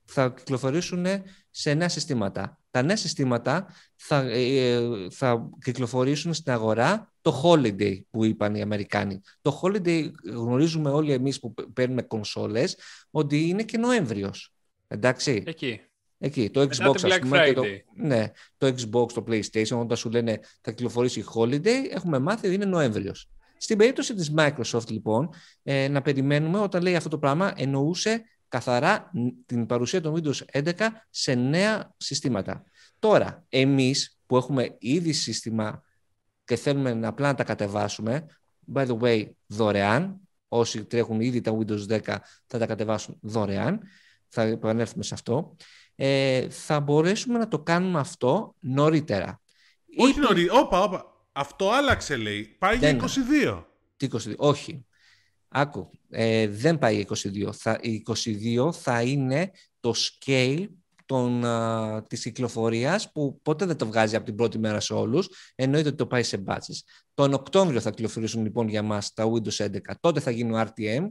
Speaker 1: θα κυκλοφορήσουν σε νέα συστήματα. Τα νέα συστήματα θα, ε, θα κυκλοφορήσουν στην αγορά το Holiday που είπαν οι Αμερικάνοι. Το Holiday γνωρίζουμε όλοι εμείς που παίρνουμε κονσόλες ότι είναι και Νοέμβριος. Εντάξει.
Speaker 3: Εκεί.
Speaker 1: Εκεί, το Xbox, ας πούμε, το, ναι, το Xbox, το PlayStation, όταν σου λένε θα κυκλοφορήσει Holiday, έχουμε μάθει ότι είναι Νοέμβριος. Στην περίπτωση της Microsoft, λοιπόν, ε, να περιμένουμε όταν λέει αυτό το πράγμα, εννοούσε καθαρά την παρουσία των Windows 11 σε νέα συστήματα. Τώρα, εμείς που έχουμε ήδη σύστημα και θέλουμε απλά να τα κατεβάσουμε, by the way, δωρεάν, όσοι τρέχουν ήδη τα Windows 10 θα τα κατεβάσουν δωρεάν, θα επανέλθουμε σε αυτό, ε, θα μπορέσουμε να το κάνουμε αυτό νωρίτερα.
Speaker 2: Όχι νωρίτερα, όπα, όπα. Αυτό άλλαξε λέει. Πάει για 22.
Speaker 1: Τι 22, όχι. Άκου, ε, δεν πάει 22. Θα, 22 θα είναι το scale των, α, της κυκλοφορίας που ποτέ δεν το βγάζει από την πρώτη μέρα σε όλους. Εννοείται ότι το πάει σε batches. Τον Οκτώβριο θα κυκλοφορήσουν λοιπόν για μας τα Windows 11. Τότε θα γίνει ο RTM,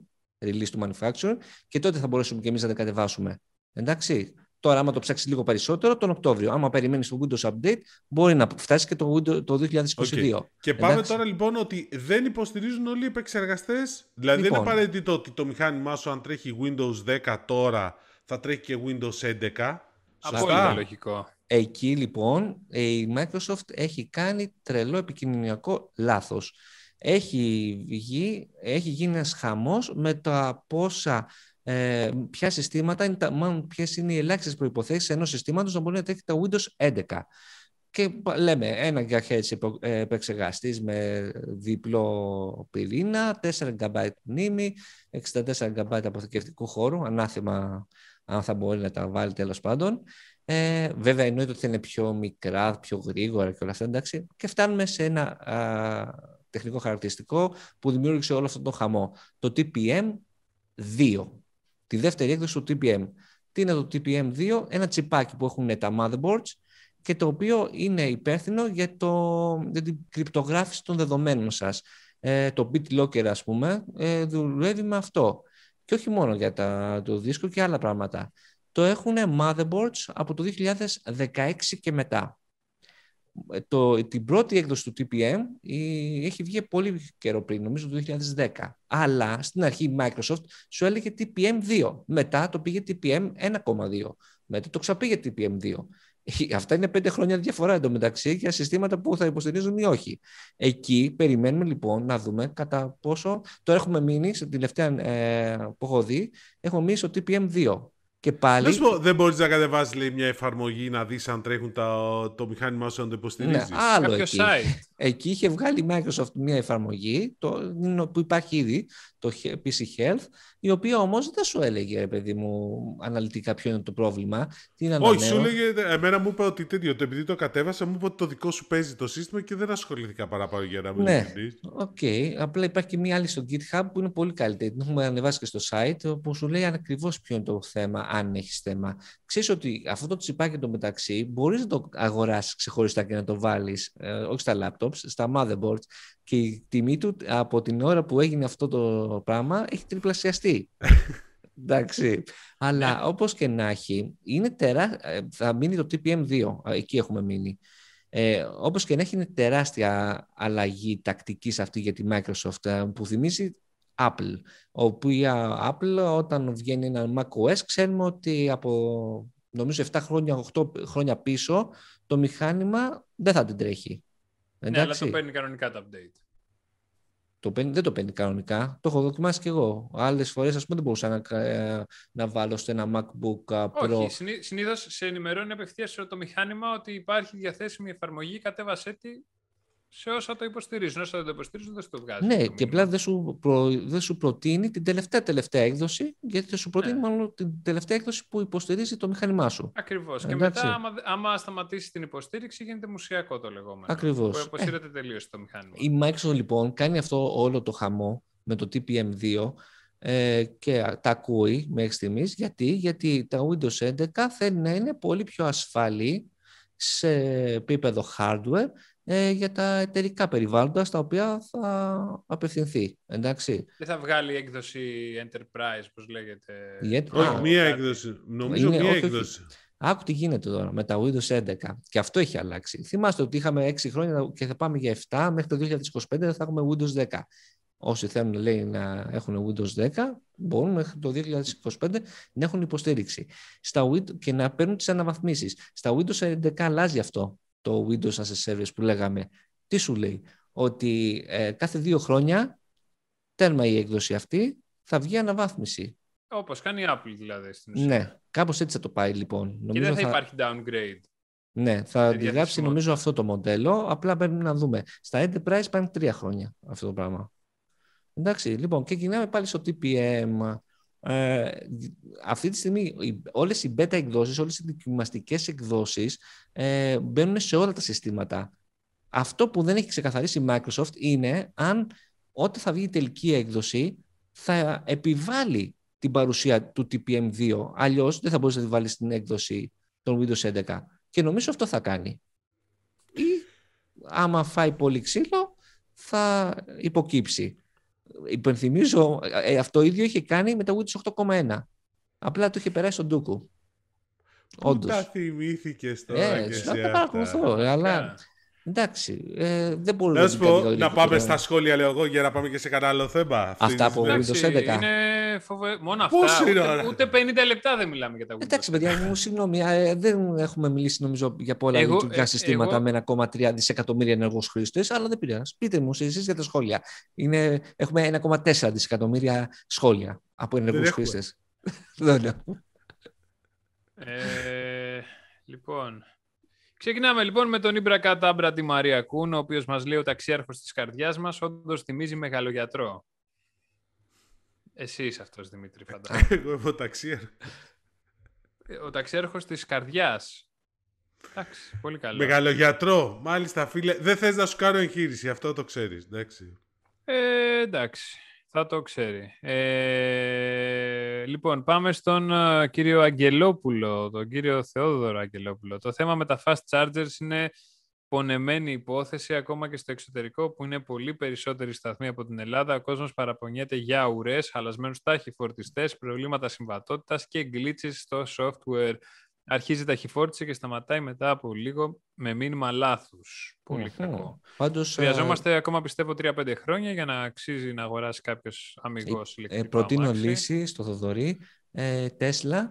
Speaker 1: release του manufacturer, και τότε θα μπορέσουμε και εμείς να τα κατεβάσουμε. Εντάξει. Τώρα, άμα το ψάξεις λίγο περισσότερο, τον Οκτώβριο. Άμα περιμένεις το Windows Update, μπορεί να φτάσει και το, Windows, το 2022.
Speaker 2: Και πάμε τώρα λοιπόν ότι δεν υποστηρίζουν όλοι οι επεξεργαστές. Δηλαδή δεν είναι λοιπόν. απαραίτητο ότι το μηχάνημά σου, αν τρέχει Windows 10 τώρα, θα τρέχει και Windows 11.
Speaker 3: Απόλυτα λογικό.
Speaker 1: Εκεί λοιπόν η Microsoft έχει κάνει τρελό επικοινωνιακό λάθος. Έχει, βγει, έχει γίνει ένας χαμός με τα πόσα ε, ποια συστήματα είναι τα, μάλλον ποιες είναι οι ελάχιστες προϋποθέσεις ενός συστήματος να μπορεί να τρέχει τα Windows 11. Και λέμε ένα GHz επεξεργαστής με διπλό πυρήνα, 4 GB μνήμη, 64 GB αποθηκευτικού χώρου, ανάθεμα αν θα μπορεί να τα βάλει τέλος πάντων. Ε, βέβαια εννοείται ότι θα είναι πιο μικρά, πιο γρήγορα και όλα αυτά, εντάξει. Και φτάνουμε σε ένα α, τεχνικό χαρακτηριστικό που δημιούργησε όλο αυτό το χαμό. Το TPM2, τη δεύτερη έκδοση του TPM. Τι είναι το TPM2, ένα τσιπάκι που έχουν τα motherboards και το οποίο είναι υπεύθυνο για, το, για την κρυπτογράφηση των δεδομένων σας. Ε, το BitLocker, ας πούμε, ε, δουλεύει με αυτό. Και όχι μόνο για τα, το δίσκο και άλλα πράγματα. Το έχουν motherboards από το 2016 και μετά. Ε, το, την πρώτη έκδοση του TPM η, έχει βγει πολύ καιρό πριν, νομίζω το 2010. Αλλά στην αρχή η Microsoft σου έλεγε TPM 2. Μετά το πήγε TPM 1,2. Μετά το ξαπήγε TPM 2. Αυτά είναι πέντε χρόνια διαφορά εντωμεταξύ για συστήματα που θα υποστηρίζουν ή όχι. Εκεί περιμένουμε λοιπόν να δούμε κατά πόσο. Το έχουμε μείνει, στην τελευταία ε, που έχω δει, έχουμε μείνει στο TPM 2. Και πάλι...
Speaker 2: πω, δεν μπορείς να κατεβάσεις λέει, μια εφαρμογή να δεις αν τρέχουν τα, το μηχάνημά σου αν το υποστηρίζεις. Ναι,
Speaker 1: άλλο εκεί. Εκεί είχε βγάλει η Microsoft μια εφαρμογή το, που υπάρχει ήδη, το PC Health, η οποία όμως δεν σου έλεγε, ρε παιδί μου, αναλυτικά ποιο είναι το πρόβλημα. Τι είναι
Speaker 2: Όχι, σου έλεγε, εμένα μου είπε ότι τέτοιο, το επειδή το κατέβασα, μου είπε ότι το δικό σου παίζει το σύστημα και δεν ασχολήθηκα παραπάνω για να μην
Speaker 1: Ναι, OK. Okay. Απλά υπάρχει και μία άλλη στο GitHub που είναι πολύ καλύτερη. Την έχουμε ανεβάσει και στο site, που σου λέει ακριβώς ποιο είναι το θέμα, αν έχει θέμα. Ξέρεις ότι αυτό το τσιπάκι εντωμεταξύ μπορείς να το αγοράσεις ξεχωριστά και να το βάλεις, ε, όχι στα laptops, στα motherboards και η τιμή του από την ώρα που έγινε αυτό το πράγμα έχει τριπλασιαστεί. Εντάξει. Αλλά όπως και να έχει, είναι τερά... Ε, θα μείνει το TPM2. Εκεί έχουμε μείνει. Ε, όπως και να έχει, είναι τεράστια αλλαγή τακτικής αυτή για τη Microsoft ε, που θυμίζει Apple. Όπου η Apple όταν βγαίνει ένα macOS ξέρουμε ότι από νομίζω 7 χρόνια, 8 χρόνια πίσω το μηχάνημα δεν θα την τρέχει.
Speaker 3: Ναι, αλλά το παίρνει κανονικά το update.
Speaker 1: Το παίρνει, δεν το παίρνει κανονικά. Το έχω δοκιμάσει κι εγώ. Άλλες φορές, ας πούμε, δεν μπορούσα να, ε, να βάλω στο ένα MacBook Pro.
Speaker 3: Όχι, συνήθως σε ενημερώνει απευθείας το μηχάνημα ότι υπάρχει διαθέσιμη εφαρμογή. Κατέβασέ τη σε όσα το υποστηρίζουν. Όσα δεν το υποστηρίζουν, δεν σου το βγάζει.
Speaker 1: Ναι, και απλά δεν σου, προ, δεν σου προτείνει την τελευταία τελευταία έκδοση, γιατί θα σου προτείνει ναι. μόνο την τελευταία έκδοση που υποστηρίζει το μηχάνημά σου.
Speaker 3: Ακριβώς. Και μετά, άμα, άμα σταματήσει την υποστήριξη, γίνεται μουσιακό το λεγόμενο.
Speaker 1: Ακριβώς.
Speaker 3: Που αποσύρεται ε, τελείως το μηχάνημα.
Speaker 1: Η Microsoft λοιπόν κάνει αυτό όλο το χαμό με το TPM2 ε, και τα ακούει μέχρι στιγμής. Γιατί; Γιατί τα Windows 11 θέλει να είναι πολύ πιο ασφαλή σε επίπεδο hardware ε, για τα εταιρικά περιβάλλοντα στα οποία θα απευθυνθεί. Εντάξει.
Speaker 3: Δεν θα βγάλει έκδοση Enterprise, πώς λέγεται;
Speaker 2: όχι, μία έκδοση. Νομίζω μία έκδοση.
Speaker 1: Άκου τι γίνεται τώρα με τα Windows 11. Και αυτό έχει αλλάξει. Θυμάστε ότι είχαμε 6 χρόνια και θα πάμε για 7. Μέχρι το 2025 θα έχουμε Windows 10. Όσοι θέλουν λέει, να έχουν Windows 10, μπορούν μέχρι το 2025 να έχουν υποστήριξη Στα Windows, και να παίρνουν τις αναβαθμίσεις. Στα Windows 11 αλλάζει αυτό το Windows as a Service που λέγαμε, τι σου λέει, ότι ε, κάθε δύο χρόνια, τέρμα η έκδοση αυτή, θα βγει αναβάθμιση.
Speaker 3: Όπως κάνει η Apple δηλαδή. Στην
Speaker 1: ουσία. Ναι, κάπως έτσι θα το πάει λοιπόν.
Speaker 3: Νομίζω και δεν θα, υπάρχει downgrade.
Speaker 1: Ναι, θα αντιγράψει νομίζω αυτό το μοντέλο, απλά πρέπει να δούμε. Στα Enterprise πάνε τρία χρόνια αυτό το πράγμα. Εντάξει, λοιπόν, και γυρνάμε πάλι στο TPM. Ε, αυτή τη στιγμή όλες οι beta εκδόσεις, όλες οι δοκιμαστικές εκδόσεις ε, μπαίνουν σε όλα τα συστήματα. Αυτό που δεν έχει ξεκαθαρίσει η Microsoft είναι αν όταν θα βγει η τελική έκδοση θα επιβάλλει την παρουσία του TPM2. Αλλιώς δεν θα μπορείς να τη βάλεις στην έκδοση των Windows 11. Και νομίζω αυτό θα κάνει. Ή άμα φάει πολύ ξύλο θα υποκύψει υπενθυμίζω, ε, αυτό ίδιο είχε κάνει με τα Windows 8.1. Απλά το είχε περάσει στον Ντούκου.
Speaker 2: Πού τα θυμήθηκες τώρα
Speaker 1: ε, και εσύ αυτά. παρακολουθώ, αλλά... Εντάξει, ε, δεν μπορούμε
Speaker 2: να πω, να πάμε στα σχόλια, λέω εγώ, για να πάμε και σε κανένα άλλο θέμα.
Speaker 1: Αυτά από Windows 11.
Speaker 3: Είναι φοβε... Μόνο αυτά. Ούτε, ούτε 50 λεπτά δεν μιλάμε για τα Windows.
Speaker 1: Εντάξει, παιδιά μου, συγγνώμη, ε, δεν έχουμε μιλήσει νομίζω για πολλά εγώ, λειτουργικά ε, συστήματα εγώ... με 1,3 δισεκατομμύρια ενεργούς χρήστες, αλλά δεν πειράζει. Πείτε μου εσείς για τα σχόλια. Είναι, έχουμε 1,4 δισεκατομμύρια σχόλια από ενεργούς χρήστες.
Speaker 3: ε, λοιπόν, Ξεκινάμε λοιπόν με τον Ήμπρα Κατάμπρα τη Μαρία Κούν, ο οποίος μας λέει ο ταξιάρχος της καρδιάς μας, όντως θυμίζει μεγαλογιατρό. Εσύ είσαι αυτός, Δημήτρη, φαντάζομαι.
Speaker 2: Εγώ είμαι ο ταξιάρχος.
Speaker 3: Ο ταξιάρχος της καρδιάς. Εντάξει, πολύ καλό.
Speaker 2: Μεγαλογιατρό, μάλιστα φίλε. Δεν θες να σου κάνω εγχείρηση, αυτό το ξέρεις, εντάξει.
Speaker 3: Ε, εντάξει, θα το ξέρει. Ε, λοιπόν, πάμε στον ε, κύριο Αγγελόπουλο, τον κύριο Θεόδωρο Αγγελόπουλο. Το θέμα με τα fast chargers είναι πονεμένη υπόθεση ακόμα και στο εξωτερικό που είναι πολύ περισσότεροι σταθμοί από την Ελλάδα. Ο κόσμος παραπονιέται για ουρές, χαλασμένους ταχυφορτιστές, προβλήματα συμβατότητας και glitches στο software. Αρχίζει ταχυφόρτιση και σταματάει μετά από λίγο με μήνυμα λάθους. Πολύ κακό.
Speaker 1: Πάντως,
Speaker 3: Χρειαζόμαστε ακόμα πιστεύω 3-5 χρόνια για να αξίζει να αγοράσει κάποιος αμυγός
Speaker 1: ε,
Speaker 3: ηλεκτρικό
Speaker 1: προτείνω
Speaker 3: αμάξι.
Speaker 1: λύση στο Θοδωρή. Ε, Tesla,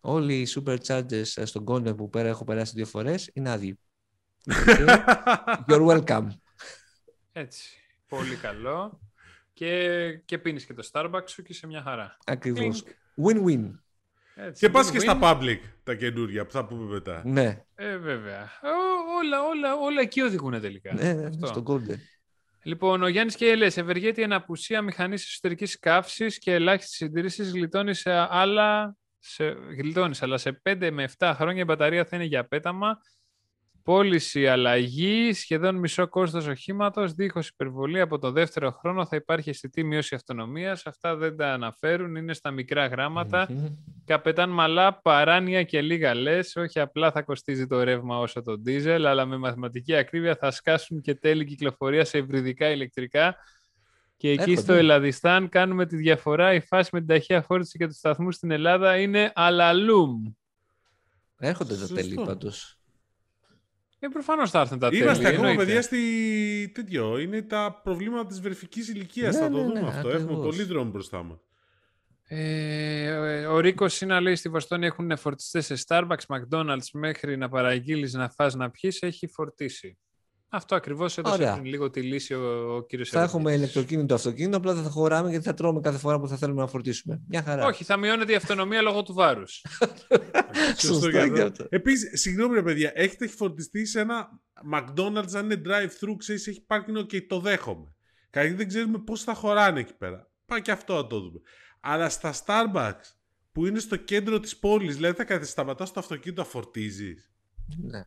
Speaker 1: όλοι οι superchargers ε, στον κόντο που πέρα έχω περάσει δύο φορές είναι άδειοι. You're welcome.
Speaker 3: Έτσι. Πολύ καλό. Και, και πίνεις και το Starbucks σου και σε μια χαρά.
Speaker 1: Ακριβώς.
Speaker 3: Κλινκ.
Speaker 1: Win-win.
Speaker 3: Έτσι.
Speaker 2: Και πας και
Speaker 3: Win-win.
Speaker 2: στα public τα καινούρια που θα πούμε μετά.
Speaker 1: Ναι,
Speaker 3: Ε, βέβαια. Ό, όλα, όλα, όλα εκεί οδηγούν τελικά.
Speaker 1: ναι,
Speaker 3: Αυτό.
Speaker 1: στον κόντο.
Speaker 3: Λοιπόν, ο Γιάννης και Ελέ, ευεργέτη εν απουσία μηχανής εσωτερικής καύσης και ελάχιστης συντήρηση γλιτώνεις σε άλλα. Σε, γλιτώνεις, αλλά σε 5 με 7 χρόνια η μπαταρία θα είναι για πέταμα. Πώληση αλλαγή, σχεδόν μισό κόστος οχήματος, δίχως υπερβολή. Από το δεύτερο χρόνο θα υπάρχει αισθητή μείωση αυτονομίας. Αυτά δεν τα αναφέρουν, είναι στα μικρά γράμματα.
Speaker 1: Μμμ.
Speaker 3: Καπετάν Μαλά, παράνοια και λίγα λες. Όχι απλά θα κοστίζει το ρεύμα όσο το ντίζελ, αλλά με μαθηματική ακρίβεια θα σκάσουν και τέλη κυκλοφορία σε υβριδικά ηλεκτρικά. Και εκεί
Speaker 1: Έρχονται.
Speaker 3: στο Ελλαδιστάν κάνουμε τη διαφορά. Η φάση με την ταχεία φόρτιση και τους σταθμούς στην Ελλάδα είναι αλαλούμ.
Speaker 1: Έρχονται τα
Speaker 2: Σωστό.
Speaker 1: τέλη πάντως.
Speaker 3: Ε, προφανώς θα έρθουν τα τέλη.
Speaker 2: Είμαστε ακόμα
Speaker 3: εννοείται.
Speaker 2: παιδιά στη τέτοιο. Είναι τα προβλήματα της βρεφικής ηλικίας.
Speaker 1: Ναι,
Speaker 2: θα το
Speaker 1: ναι,
Speaker 2: δούμε
Speaker 1: ναι,
Speaker 2: αυτό.
Speaker 1: ακριβώς.
Speaker 2: Έχουμε πολύ δρόμο μπροστά μας.
Speaker 3: Ε, ο Ρίκος είναι λέει στη Βοστόνη έχουν φορτιστές σε Starbucks, McDonald's μέχρι να παραγγείλεις να φας να πιεις. Έχει φορτίσει. Αυτό ακριβώς έδωσε
Speaker 1: Ωραία.
Speaker 3: πριν λίγο τη λύση ο, ο κύριος
Speaker 1: Θα έχουμε ηλεκτροκίνητο αυτοκίνητο, απλά δεν θα χωράμε γιατί θα τρώμε κάθε φορά που θα θέλουμε να φορτίσουμε. Μια χαρά.
Speaker 3: Όχι, θα μειώνεται η αυτονομία λόγω του βάρους.
Speaker 1: Σωστό
Speaker 2: και
Speaker 1: και
Speaker 2: αυτό.
Speaker 1: αυτό.
Speaker 2: Επίσης, συγγνώμη ρε παιδιά, έχετε φορτιστεί σε ένα McDonald's αν είναι drive-thru, ξέρεις, έχει πάρκινγκ και το δέχομαι. Κάτι δεν ξέρουμε πώς θα χωράνε εκεί πέρα. Πάει και αυτό να το δούμε. Αλλά στα Starbucks που είναι στο κέντρο της πόλης, δηλαδή θα καθίσει σταματάς το αυτοκίνητο να φορτίζεις.
Speaker 1: Ναι.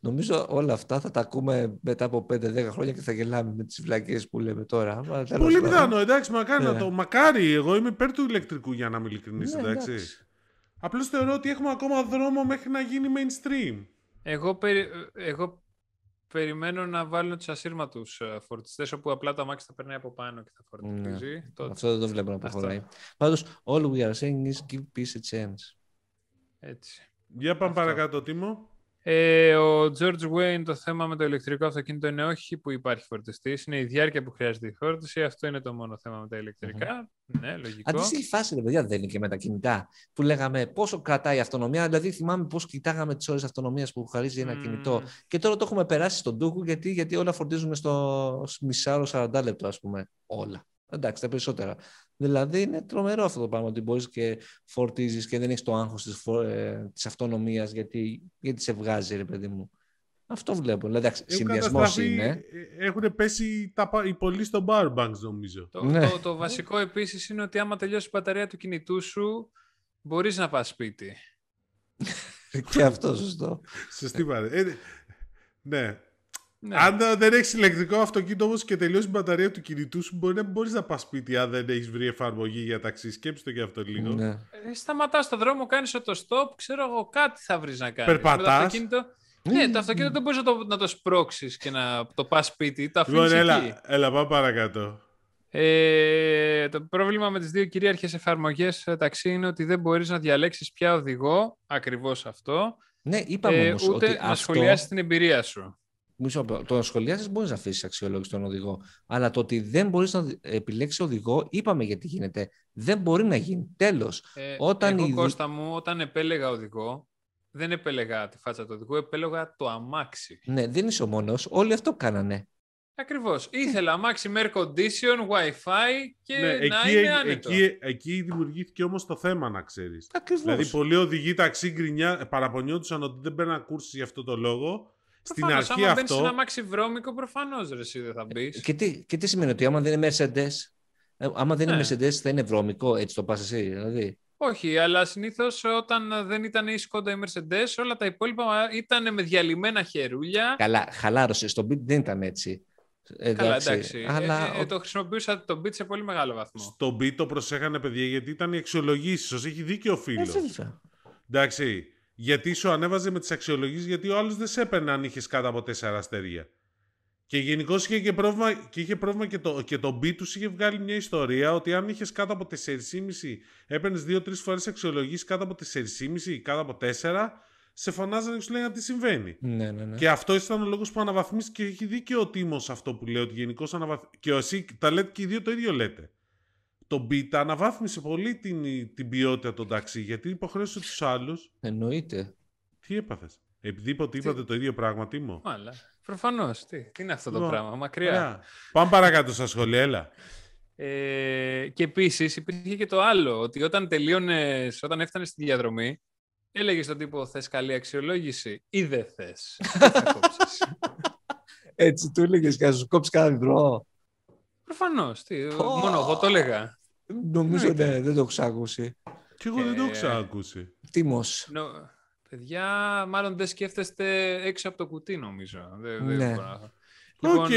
Speaker 1: Νομίζω όλα αυτά θα τα ακούμε μετά από 5-10 χρόνια και θα γελάμε με τις βλακίες που λέμε τώρα. Αλλά τέλος
Speaker 2: Πολύ
Speaker 1: πάντων.
Speaker 2: πιθανό, εντάξει, μακάρι να
Speaker 1: Ναι.
Speaker 2: το. Μακάρι, εγώ είμαι υπέρ του ηλεκτρικού για να είμαι ειλικρινής,
Speaker 1: Ναι,
Speaker 2: εντάξει.
Speaker 1: εντάξει.
Speaker 2: Απλώς θεωρώ ότι έχουμε ακόμα δρόμο μέχρι να γίνει mainstream.
Speaker 3: Εγώ, περι- εγώ περιμένω να βάλουν τους ασύρματους φορτιστές όπου απλά το αμάξι θα περνάει από πάνω και θα φορτίζει. Το-
Speaker 1: Ναι. Αυτό δεν το βλέπω να
Speaker 3: Αυτό.
Speaker 1: προχωράει. Πάντως, all we are saying is give peace a chance.
Speaker 3: Έτσι.
Speaker 2: Για πάμε
Speaker 3: Αυτό.
Speaker 2: παρακάτω, Τίμο.
Speaker 3: Ε, ο George Wayne το θέμα με το ηλεκτρικό αυτοκίνητο είναι όχι που υπάρχει φορτιστή, είναι η διάρκεια που χρειάζεται η φόρτιση. Αυτό είναι το μόνο θέμα με τα ηλεκτρικα Ναι, λογικό.
Speaker 1: Αντίστοιχη φάση, ρε παιδιά, δεν είναι και με τα κινητά. Που λέγαμε πόσο κρατάει η αυτονομία. Δηλαδή, θυμάμαι πώς κοιτάγαμε τις ώρες αυτονομίας που χαρίζει ένα
Speaker 3: Μμμ.
Speaker 1: κινητό. Και τώρα το έχουμε περάσει στον τούκο γιατί, γιατί όλα φορτίζουν στο μισάρο 40 λεπτό, ας πούμε. Όλα. Εντάξει, τα περισσότερα. Δηλαδή είναι τρομερό αυτό το πράγμα ότι μπορείς και φορτίζεις και δεν έχεις το άγχος της ε, της αυτονομίας γιατί, γιατί σε βγάζει, ρε παιδί μου. Αυτό βλέπω. Δηλαδή, εντάξει,
Speaker 2: Έχουν
Speaker 1: συνδυασμός
Speaker 2: καταστραφεί,
Speaker 1: είναι.
Speaker 2: ε, Έχουν πέσει τα, πα- οι πολλοί στο power banks, νομίζω.
Speaker 3: Το,
Speaker 1: Ναι.
Speaker 3: το, το βασικό επίσης είναι ότι άμα τελειώσει η μπαταρία του κινητού σου, μπορείς να πας σπίτι.
Speaker 1: και αυτό σωστό.
Speaker 2: Σωστή παρέ. Ε, ναι.
Speaker 3: Ναι.
Speaker 2: Αν ε, δεν έχεις ηλεκτρικό αυτοκίνητο όμως και τελειώσει η μπαταρία του κινητού σου, μπορεί να μπορείς να πας σπίτι αν δεν έχεις βρει εφαρμογή για ταξί. Σκέψτε το και αυτό λίγο.
Speaker 1: ναι.
Speaker 3: Ε, σταματάς στο δρόμο, κάνεις το stop, ξέρω εγώ, κάτι θα βρεις να κάνεις.
Speaker 2: Περπατάς.
Speaker 3: Με το αυτοκίνητο, ναι, το αυτοκίνητο δεν μπορείς να το, να το σπρώξεις και να το πας σπίτι, το αφήνεις
Speaker 2: Λοιπόν,
Speaker 3: εκεί.
Speaker 2: έλα, έλα, πάμε παρακάτω.
Speaker 3: Ε, το πρόβλημα με τις δύο κυρίαρχες εφαρμογές ε, ταξί είναι ότι δεν μπορείς να διαλέξεις πια οδηγό, ακριβώς αυτό,
Speaker 1: ναι, είπαμε
Speaker 3: ε,
Speaker 1: όμως
Speaker 3: ούτε
Speaker 1: ότι
Speaker 3: να
Speaker 1: αυτό...
Speaker 3: σχολιάσεις την εμπειρία σου.
Speaker 1: Μισό λεπτό. Το να σχολιάσεις μπορείς να αφήσεις αξιολόγηση τον οδηγό. Αλλά το ότι δεν μπορείς να επιλέξεις οδηγό, είπαμε γιατί γίνεται. Δεν μπορεί να γίνει. Τέλος.
Speaker 3: Ε,
Speaker 1: Όταν
Speaker 3: εγώ,
Speaker 1: η-
Speaker 3: Κώστα μου, όταν επέλεγα οδηγό, δεν επέλεγα τη φάτσα του οδηγού, επέλεγα το αμάξι.
Speaker 1: Ναι, δεν είσαι ο μόνος. Όλοι αυτό κάνανε.
Speaker 3: Ακριβώς. Ήθελα αμάξι με air condition, wifi και
Speaker 2: ναι,
Speaker 3: να
Speaker 2: εκεί,
Speaker 3: είναι
Speaker 2: εγ-
Speaker 3: άνετος.
Speaker 2: εκεί, εκεί δημιουργήθηκε όμως το θέμα, να ξέρεις.
Speaker 1: Ακριβώς.
Speaker 2: Δηλαδή, πολλοί οδηγοί ταξί γκρινιά, παραπονιόντουσαν ότι δεν παίρναν κούρση για αυτό το λόγο. Στην
Speaker 3: Προφανώς,
Speaker 2: αρχή
Speaker 3: άμα μπαίνεις σε
Speaker 2: αυτό.
Speaker 3: ένα αμάξι βρώμικο, προφανώς ρε, εσύ δεν θα μπεις.
Speaker 1: Και τι, και τι σημαίνει ότι άμα δεν είναι Mercedes, ε, άμα δεν είναι
Speaker 3: Ναι.
Speaker 1: Mercedes θα είναι βρώμικο, έτσι το πας εσύ. Δηλαδή.
Speaker 3: Όχι, αλλά συνήθως όταν δεν ήταν η Skoda η Mercedes, όλα τα υπόλοιπα ήταν με διαλυμένα χερούλια.
Speaker 1: Καλά, χαλάρωσες. Στο beat δεν ήταν έτσι.
Speaker 3: Καλά, εντάξει. Αλλά... Ε, ε, το χρησιμοποιούσα το beat σε πολύ μεγάλο βαθμό.
Speaker 2: Στο beat το προσέχανε, παιδιά, γιατί ήταν οι αξιολογήσει. Έχει δίκιο ο φίλος. Εντάξει. Γιατί σου ανέβαζε με τις αξιολογήσεις, γιατί ο άλλος δεν σε έπαιρνε αν είχες κάτω από 4 αστέρια. Και γενικώ είχε και πρόβλημα και, είχε πρόβλημα και το, και το B τους είχε βγάλει μια ιστορία ότι αν είχες κάτω από 4,5 έπαιρνες 2-3 φορές αξιολογήσεις κάτω από 4,5 κάτω από 4, σε φωνάζανε και σου λέγανε τι συμβαίνει.
Speaker 1: Ναι, ναι, ναι.
Speaker 2: Και αυτό ήταν ο λόγος που αναβαθμίστηκε και έχει δίκιο ο Τίμος αυτό που λέει ότι γενικώς αναβαθμίστηκε. Και εσύ τα λέτε και οι δύο το ίδιο λέτε. Το Beta αναβάθμισε πολύ την, την ποιότητα των ταξί γιατί υποχρέωσε τους άλλους.
Speaker 1: Εννοείται.
Speaker 2: Τι έπαθες; Επειδή είπατε, είπατε το ίδιο πράγμα, Τίμο.
Speaker 3: Μάλα. Προφανώς. Τι, τι είναι αυτό το λοιπόν, πράγμα, μακριά;
Speaker 2: Πάμε παρακάτω στα σχολεία, έλα.
Speaker 3: Ε, και επίσης υπήρχε και το άλλο, ότι όταν τελείωνες, όταν έφτανες στη διαδρομή, έλεγες στον τύπο θες καλή αξιολόγηση ή δεν θες.
Speaker 1: Έτσι του έλεγες και να σου κόψει κανένα δρόμο.
Speaker 3: Προφανώς. Μόνο εγώ το έλεγα.
Speaker 1: Νομίζω ναι, δεν το έχω ακούσει.
Speaker 2: Και εγώ δεν το έχω ε, ακούσει.
Speaker 1: Τίμο.
Speaker 3: Παιδιά, μάλλον δεν σκέφτεστε έξω από το κουτί, νομίζω. Δεν,
Speaker 1: ναι. δεν
Speaker 2: λοιπόν,